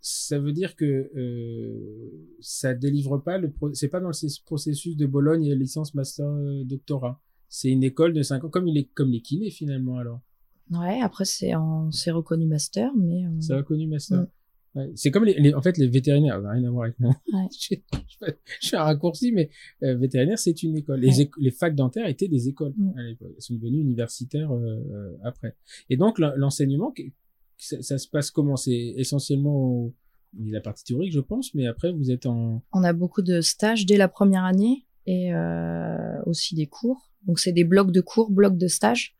ça veut dire que euh, ça délivre pas le, c'est pas dans le processus de Bologne licence master euh, doctorat. C'est une école de 5 ans, comme les, comme les kinés finalement alors. Ouais, après c'est en, c'est reconnu master, mais euh, Ça a connu master. Mm. C'est comme les, les- en fait les vétérinaires, ça n'a rien à voir avec moi. Ouais. je, je- je fais un raccourci, mais euh, vétérinaire c'est une école. Les, Ouais. éco- les facs dentaires étaient des écoles Mm. à l'époque. Elles sont devenues universitaires euh, euh, après. Et donc l'en- l'enseignement, ça, ça se passe comment? C'est essentiellement au- il y a la partie théorique, je pense, mais après vous êtes en on a beaucoup de stages dès la première année et euh, aussi des cours. Donc c'est des blocs de cours, blocs de stages.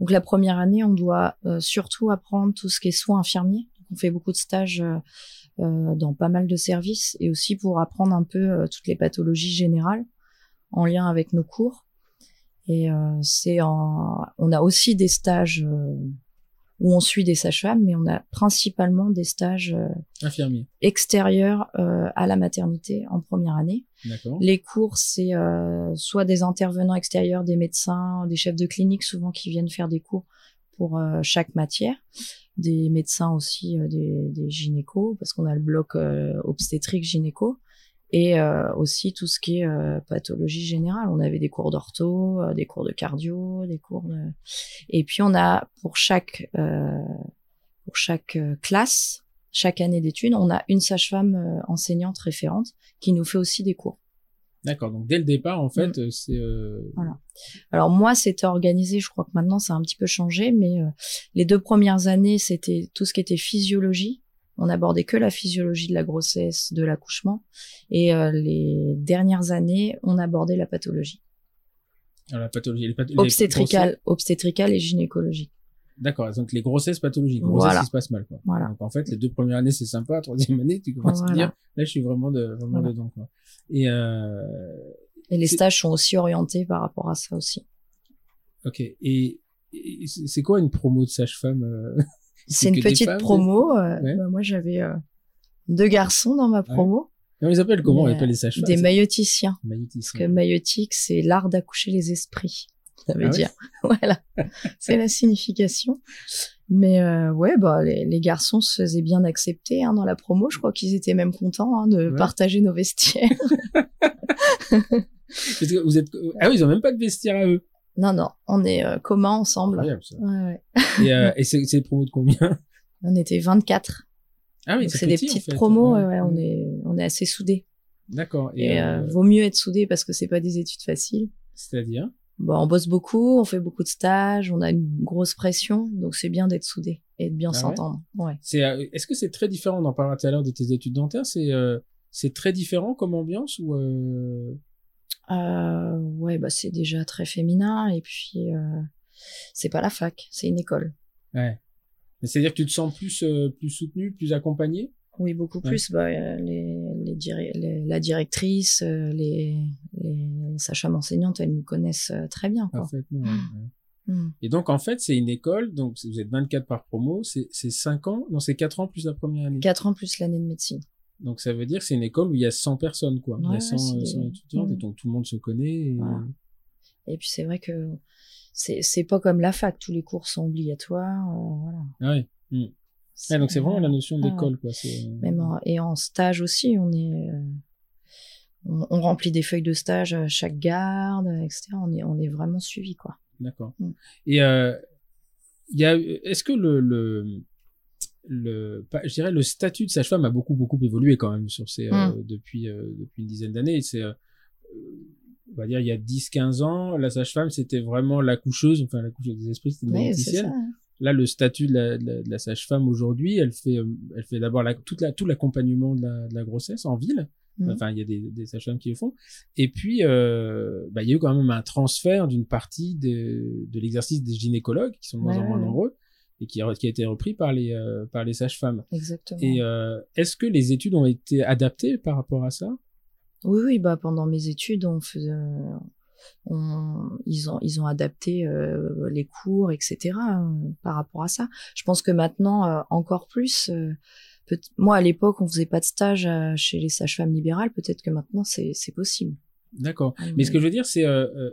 Donc la première année, on doit euh, surtout apprendre tout ce qui est soins infirmiers. On fait beaucoup de stages euh, euh, dans pas mal de services et aussi pour apprendre un peu euh, toutes les pathologies générales en lien avec nos cours. Et c'est en... on a aussi des stages où on suit des sages-femmes, mais on a principalement des stages euh, infirmier. extérieurs à la maternité en première année. Les cours, c'est soit des intervenants extérieurs, des médecins, des chefs de clinique souvent qui viennent faire des cours pour euh, chaque matière, des médecins aussi, euh, des, des gynécos, parce qu'on a le bloc euh, obstétrique gynéco, et aussi tout ce qui est pathologie générale. On avait des cours d'ortho, des cours de cardio, des cours de... Et puis on a pour chaque, pour chaque classe, chaque année d'études, on a une sage-femme enseignante référente qui nous fait aussi des cours. D'accord. Donc dès le départ, en Mm. fait, euh, c'est euh, Alors moi, c'était organisé, je crois que maintenant ça a un petit peu changé, mais euh, les deux premières années, c'était tout ce qui était physiologie. On abordait que la physiologie de la grossesse, de l'accouchement, et euh, les dernières années, on abordait la pathologie alors, la pathologie, les path- les obstétricale, obstétricale et gynécologique. D'accord, donc les grossesses pathologiques, grossesses Voilà. qui se passent mal. Quoi. Voilà. Donc en fait, les deux premières années, c'est sympa, la troisième année, tu commences à te Voilà. dire, là, je suis vraiment, de, vraiment Voilà. dedans. Quoi. Et euh, Et les stages sont aussi orientés par rapport à ça aussi. ok, et, et c'est quoi une promo de sage-femme euh, C'est une petite femmes, promo. euh, Ouais. bah, moi, j'avais euh, deux garçons dans ma promo, Non, ils appellent comment? On appelle les sages-femmes des. Maïoticiens. Parce que maïotique, c'est l'art d'accoucher les esprits. Ça veut Ah dire. Voilà. c'est la signification. Mais euh, ouais, bah les, les garçons se faisaient bien accepter hein, dans la promo. Je crois qu'ils étaient même contents hein, de Ouais. partager nos vestiaires. Vous êtes... Ah oui, ils ont même pas de vestiaire à eux. Non, non, on est euh, communs ensemble. Incroyable, ça. Ouais, ouais. Et, euh, et c'est des promos de combien? On était 24. Ah oui, c'est des petit, en petites fait. promos, Ouais. on est on est assez soudés. D'accord. Et, Et euh, euh, vaut mieux être soudés parce que c'est pas des études faciles. c'est-à-dire? Bon, on bosse beaucoup, on fait beaucoup de stages, on a une grosse pression, donc c'est bien d'être soudés et de bien Ah s'entendre. Ouais. C'est, euh, est-ce que c'est très différent On en parlera tout à l'heure de tes études dentaires. C'est, euh, c'est très différent comme ambiance ou euh... Euh, ouais, bah c'est déjà très féminin et puis c'est pas la fac, c'est une école. Ouais. C'est-à-dire que tu te sens plus, plus soutenu, plus accompagné Oui, beaucoup Ouais. plus. Bah, euh, les, les, diri- les- la directrice, euh, les, les sages-femmes enseignantes, elles nous connaissent euh, très bien. Quoi. Parfaitement. ouais, ouais. Mm. Et donc, en fait, c'est une école, donc vous êtes 24 par promo, c'est, c'est 5 ans, non, c'est 4 ans plus la première année. Quatre ans plus l'année de médecine. Donc, ça veut dire que c'est une école où il y a 100 personnes, quoi. il y Ouais, a 100, c'est euh, des- 100 étudiantes, et Mm. donc tout le monde se connaît. et- Voilà. Et puis c'est vrai que c'est pas comme la fac, tous les cours sont obligatoires. euh, voilà. Ah ouais. Mm. Ouais, donc c'est vraiment la notion Ah d'école, quoi. C'est... Même en- et en stage aussi, on est, euh, on, on remplit des feuilles de stage à chaque garde, etc. On est, on est vraiment suivi, quoi. D'accord. Mm. Et euh, il y a, est-ce que le, le, je dirais le statut de sage-femme a beaucoup beaucoup évolué quand même sur ces, euh, Mm. depuis euh, depuis une dizaine d'années? C'est, euh, on va dire, il y a 10-15 ans, la sage-femme c'était vraiment la coucheuse, enfin la coucheuse des esprits, c'était une Mais Là, le statut de la, de sage-femme aujourd'hui, elle fait, euh, elle fait d'abord la, toute la, tout l'accompagnement de la, de la grossesse en ville. Mhm. Enfin, il y a des, des sages-femmes qui le font. Et puis, euh, bah, il y a eu quand même un transfert d'une partie de, de l'exercice des gynécologues, qui sont de moins en moins nombreux, et qui a, qui a été repris par les, euh, par les sages-femmes. Exactement. Et euh, est-ce que les études ont été adaptées par rapport à ça? Oui, oui, bah pendant mes études, on faisait, on, ils ont, ils ont adapté euh, les cours, etc. euh, par rapport à ça. Je pense que maintenant, euh, encore plus. peut- moi, à l'époque, on faisait pas de stage chez les sages-femmes libérales. Peut-être que maintenant, c'est, possible. D'accord. Mais ce que je veux dire, c'est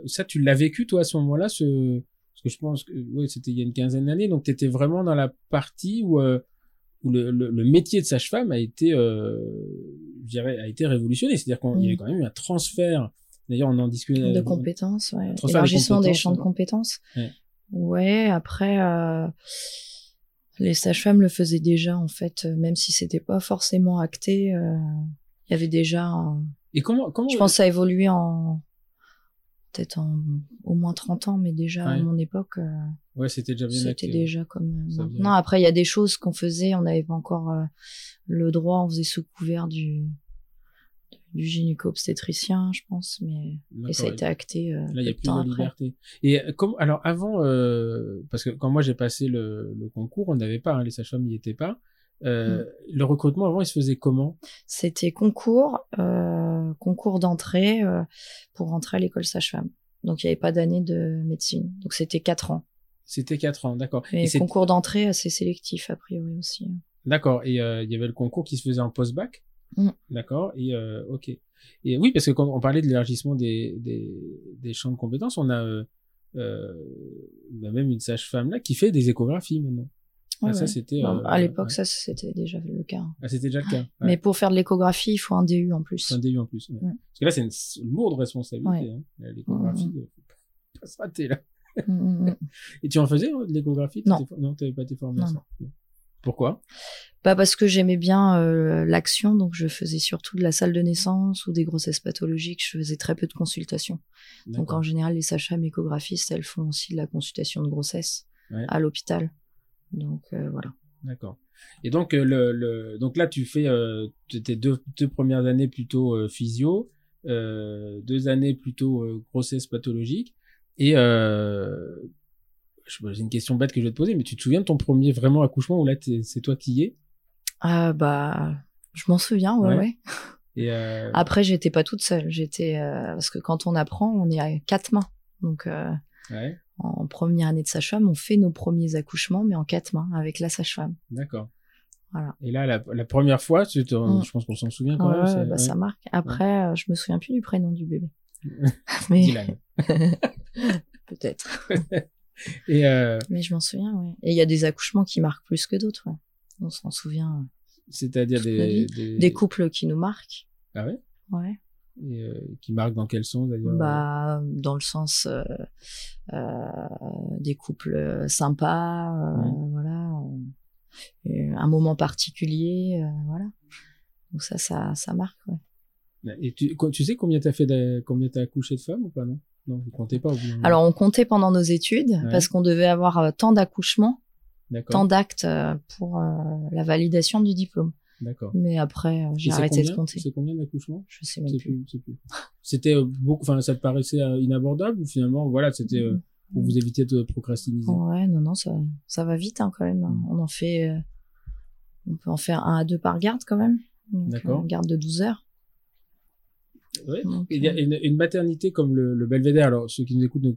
ça, tu l'as vécu toi à ce moment-là, ce parce que je pense que ouais, c'était il y a une quinzaine d'années, donc tu étais vraiment dans la partie où où le, le, le métier de sage-femme a été, euh, je dirais, a été révolutionné. C'est-à-dire qu'il y Mm. avait quand même eu un transfert. D'ailleurs, on en discutait. de euh, compétences, ouais. élargissement des champs de ouais. compétences. Ouais. Ouais, après, euh, les sages-femmes le faisaient déjà en fait, euh, même si c'était pas forcément acté. euh, Il y avait déjà, un- Et comment comment je pense, que ça a évolué en peut-être en au moins 30 ans, mais déjà à mon époque, euh, Ouais, c'était déjà bien c'était déjà comme euh, maintenant. Après, il y a des choses qu'on faisait, on n'avait pas encore euh, le droit, on faisait sous couvert du du gynéco-obstétricien, je pense, mais et ça a été acté euh, Là, il y a plus de après. liberté. Et euh, comme alors avant, euh, parce que quand moi j'ai passé le, le concours, on n'avait pas, hein, les sages-femmes n'y étaient pas. Euh, Mm. Le recrutement avant, il se faisait comment? C'était concours, concours d'entrée pour rentrer à l'école sage-femme. Donc il n'y avait pas d'année de médecine. Donc c'était quatre ans. C'était quatre ans, d'accord. Mais Et c'est- concours d'entrée assez sélectif a priori aussi. D'accord. Et il y avait le concours qui se faisait en post-bac? Mm. D'accord. Et euh, ok. Et oui, parce que quand on parlait de l'élargissement des, des, des champs de compétences, on a euh, euh, on a même une sage-femme là qui fait des échographies maintenant. Ah, ça c'était. Euh, à l'époque, ouais. ça c'était déjà le cas. Ah, c'était déjà le cas. Ouais. Mais pour faire de l'échographie, il faut un DU en plus. Un DU en plus. Mm. Parce que là, c'est une lourde responsabilité. Hein. L'échographie, Mm, euh, faut pas se rater là. Et tu en faisais hein, de l'échographie? Non. Non, tu n'avais pas été formé à Non, ça? Pourquoi? Pas parce que j'aimais bien euh, l'action, donc je faisais surtout de la salle de naissance ou des grossesses pathologiques. Je faisais très peu de consultations. Donc en général, les sages-femmes échographistes, elles font aussi de la consultation de grossesse Ouais. à l'hôpital. Donc euh, voilà. D'accord. Et donc, euh, le, le, donc là, tu fais tes deux, deux premières années plutôt physio, deux années plutôt grossesse pathologique. Et euh, j'ai une question bête que je vais te poser, mais tu te souviens de ton premier vraiment accouchement où là, c'est toi qui y es? Ah bah, je m'en souviens, ouais, Ouais. ouais. Et euh, Après, j'étais pas toute seule. J'étais euh, parce que quand on apprend, on est à quatre mains. Donc euh, ouais, en première année de sage-femme, on fait nos premiers accouchements, mais en quatre mains avec la sage-femme. d'accord. Voilà. Et là, la, la première fois, tu te- Mm. je pense qu'on s'en souvient quand même. bah, ça marque. Après, euh, je me souviens plus du prénom du bébé. mais Dylan. peut-être. Et euh, Mais je m'en souviens, ouais. Et il y a des accouchements qui marquent plus que d'autres. ouais. On s'en souvient. c'est-à-dire Toute la des, vie. des... Des couples qui nous marquent. Ah ouais? Ouais. et euh, qui marque dans quel sens d'ailleurs? Bah, dans le sens euh, euh, des couples sympas, euh, Ouais. voilà, euh, un moment particulier, euh, voilà. Donc ça, ça, ça marque. Ouais. Et tu, sais combien t'as fait, de, combien t'as accouché de femmes ou pas non? Non, vous comptez pas. Alors on comptait pendant nos études Ouais. parce qu'on devait avoir euh, tant d'accouchements, tant d'actes euh, pour euh, la validation du diplôme. d'accord. Mais après, j'ai arrêté combien de compter. C'est combien d'accouchements Je sais même plus. C'était beaucoup, enfin, ça te paraissait inabordable ou finalement, voilà, c'était euh, pour vous éviter de procrastiner. Ouais, non, non, ça, ça va vite hein, quand même. Mm. On en fait, euh, on peut en faire un à deux par garde quand même. D'accord. Une garde de 12 heures. Ouais. Donc, Il y a euh, une, une maternité comme le, le Belvédère. Alors, ceux qui nous écoutent ne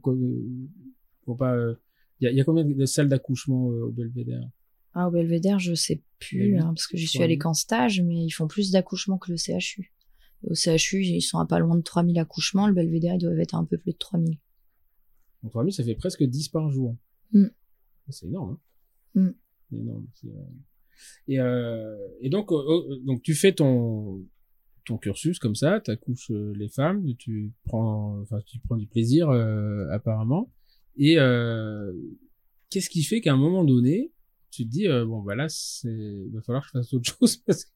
vont pas. euh, Il y, a, il y a combien de salles d'accouchement euh, au Belvédère? Ah, au Belvédère, je sais plus, hein, parce que j'y je suis allée qu'en stage, mais ils font plus d'accouchements que le CHU. Au CHU, ils sont à pas loin de 3000 accouchements. Le Belvédère, ils doivent être à un peu plus de 3000. Donc, 3000, ça fait presque 10 par jour. Mm. C'est énorme. Mm. Hein C'est énorme. euh, Et, euh, et donc, euh, euh, donc, tu fais ton, ton cursus comme ça, tu accouches les femmes, tu prends, enfin, tu prends du plaisir euh, apparemment. Et euh, qu'est-ce qui fait qu'à un moment donné, tu te dis euh, bon voilà, c'est, il va falloir que je fasse autre chose parce que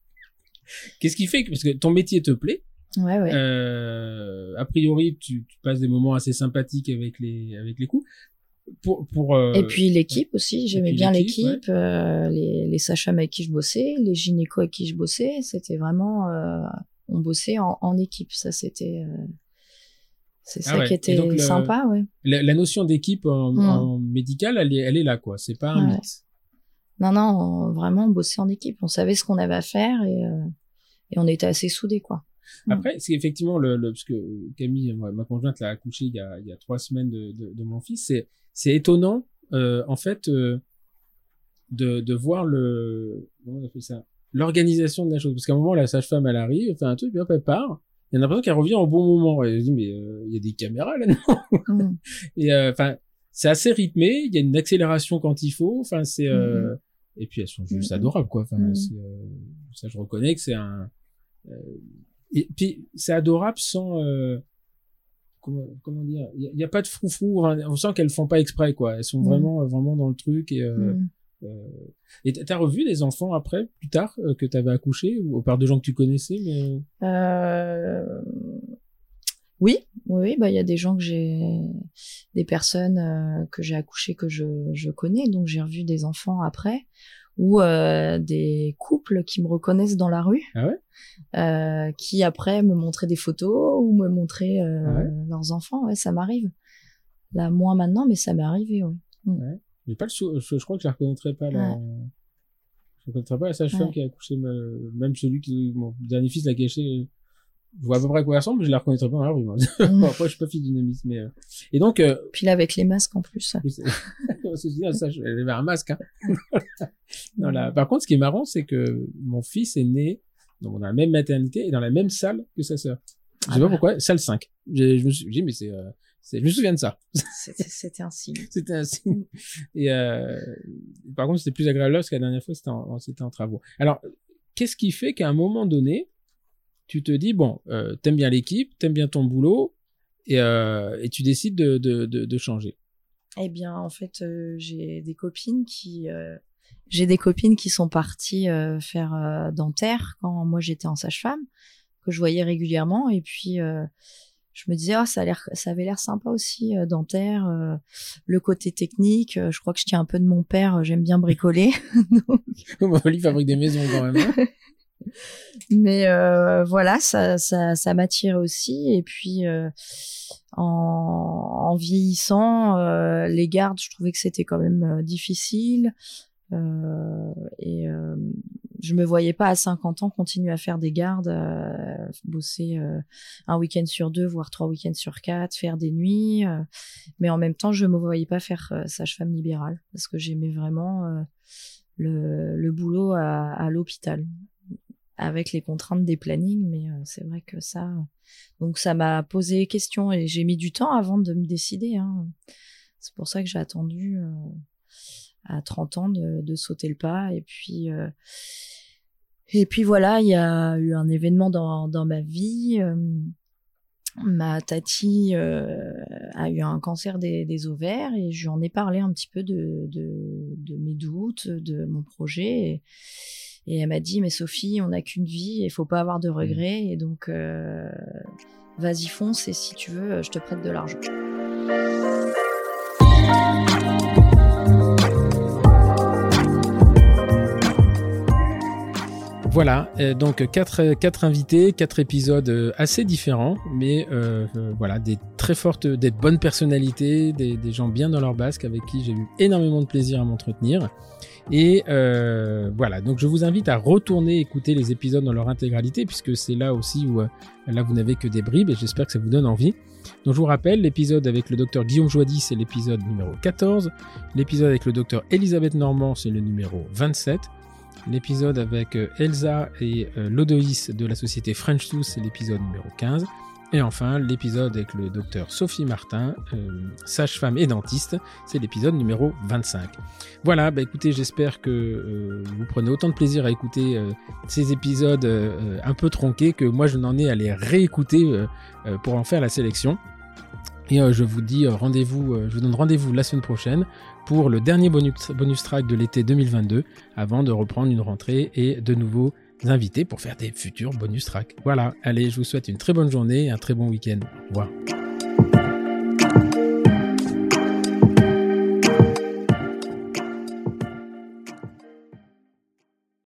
qu'est-ce qui fait que parce que ton métier te plaît, Ouais, ouais. euh, a priori, tu, tu passes des moments assez sympathiques avec les avec les coups. Pour pour euh, Et puis l'équipe aussi, j'aimais bien l'équipe, euh, les, les sages-femmes avec qui je bossais, les gynécos avec qui je bossais, c'était vraiment, euh, on bossait en, en équipe, ça c'était, euh, c'est Ah ça ouais. qui était donc, le- sympa, ouais. la, la notion d'équipe en, Mm. en médical, elle est elle est là quoi. C'est pas un Ouais. mythe. Non, non, on- vraiment on bossait en équipe, on savait ce qu'on avait à faire et, euh, et on était assez soudés quoi. Mm. Après, c'est effectivement le, le parce que Camille, ma conjointe, l'a accouché il y a il y a trois semaines de de, de mon fils. C'est c'est étonnant euh, en fait euh, de de voir le comment on appelle ça? L'organisation de la chose parce qu'à un moment la sage-femme elle arrive, elle fait un truc, puis hop elle part. Il y a l'impression qu'elle revient au bon moment. Et je dis mais euh, il y a des caméras là non Mm. Et euh, enfin c'est assez rythmé. Il y a une accélération quand il faut. Enfin c'est euh, et puis elles sont juste adorables quoi. Enfin euh, ça je reconnais que c'est un euh, et puis c'est adorable sans euh, comment, comment dire il y, a- pas de froufrou enfin, on sent qu'elles font pas exprès quoi elles sont vraiment vraiment dans le truc et Mm. Et t'as- revu des enfants après plus tard euh, que t'avais accouché ou au part de gens que tu connaissais mais Euh, Oui, oui, oui, bah il y a des gens que j'ai, des personnes euh, que j'ai accouchées que je, je connais, donc j'ai revu des enfants après, ou euh, des couples qui me reconnaissent dans la rue, Ah ouais? Euh, qui après me montraient des photos ou me montraient euh, Ah ouais? leurs enfants, ouais, ça m'arrive. Là moins maintenant, mais ça m'est arrivé, ouais. Mais pas le sou- je, je crois que je la reconnaîtrais pas la je reconnaîtrais pas la sage-femme Ouais. qui a accouché me- même celui qui mon dernier fils l'a caché je vois à peu près à quoi elle ressemble mais je la reconnaîtrais pas dans la rue moi. Mm. Bon, après je suis pas fils dynamisme mais euh, et donc euh, Puis là avec les masques en plus. Je- elle avait un masque. Hein. non, là, par contre, ce qui est marrant, c'est que mon fils est né dans la même maternité et dans la même salle que sa sœur. Je sais Ah pas bah. pourquoi, salle 5. J'ai- Je me suis dit, mais c'est, euh, c'est- je me souviens de ça. C'était un signe. C'était un signe. Et euh, par contre, c'était plus agréable là parce que la dernière fois, c'était en, travaux. Alors, qu'est-ce qui fait qu'à un moment donné, tu te dis, bon, euh, t'aimes bien l'équipe, t'aimes bien ton boulot, et, euh, et tu décides de, de, de, de changer? Eh bien, en fait, j'ai des copines qui, j'ai des copines qui sont parties faire dentaire quand moi j'étais en sage-femme, que je voyais régulièrement, et puis je me disais, ah, ça a l'air, ça avait l'air sympa aussi euh, dentaire, euh, le côté technique. euh, je crois que je tiens un peu de mon père, euh, j'aime bien bricoler. Oli fabrique des maisons quand même. hein. Mais euh, voilà, ça, ça, ça m'attire aussi. Et puis, euh, en, en vieillissant, euh, les gardes, je trouvais que c'était quand même difficile. Euh, et euh, je me voyais pas à 50 ans continuer à faire des gardes, euh, bosser euh, un week-end sur deux, voire trois week-ends sur quatre, faire des nuits. euh, mais en même temps, je me voyais pas faire euh, sage-femme libérale parce que j'aimais vraiment euh, le, le boulot à, à l'hôpital avec les contraintes des plannings, mais euh, c'est vrai que ça, donc ça m'a posé question et j'ai mis du temps avant de me décider. Hein. C'est pour ça que j'ai attendu à 30 ans de, de sauter le pas et puis euh, et puis voilà, il y a eu un événement dans, dans ma vie. euh, ma tati euh, a eu un cancer des, des, ovaires et je lui en ai parlé un petit peu de, de, de mes doutes, de mon projet. Et, et elle m'a dit, mais Sophie, on n'a qu'une vie, il faut pas avoir de regrets. Et donc, euh, vas-y, fonce, et si tu veux, je te prête de l'argent. Voilà, euh, donc quatre, quatre invités, quatre épisodes euh, assez différents, mais euh, voilà, des très fortes, des bonnes personnalités, des, gens bien dans leur basque avec qui j'ai eu énormément de plaisir à m'entretenir. Et voilà, donc je vous invite à retourner écouter les épisodes dans leur intégralité, puisque c'est là aussi où là vous n'avez que des bribes, et j'espère que ça vous donne envie. Donc je vous rappelle, l'épisode avec le docteur Guillaume Joady, c'est l'épisode numéro 14, l'épisode avec le docteur Elisabeth Normand, c'est le numéro 27, L'épisode avec euh, Elsa et euh, Lodoïs de la société French Tooth, c'est l'épisode numéro 15. Et enfin, l'épisode avec le docteur Sophie Martin, euh, sage-femme et dentiste, c'est l'épisode numéro 25. Voilà, bah écoutez, j'espère que vous prenez autant de plaisir à écouter ces épisodes un peu tronqués que moi je n'en ai à les réécouter pour en faire la sélection. Et je vous dis rendez-vous, je vous donne rendez-vous la semaine prochaine pour le dernier bonus, bonus track de l'été 2022 avant de reprendre une rentrée et de nouveaux invités pour faire des futurs bonus tracks. Voilà, allez, je vous souhaite une très bonne journée et un très bon week-end. Au revoir.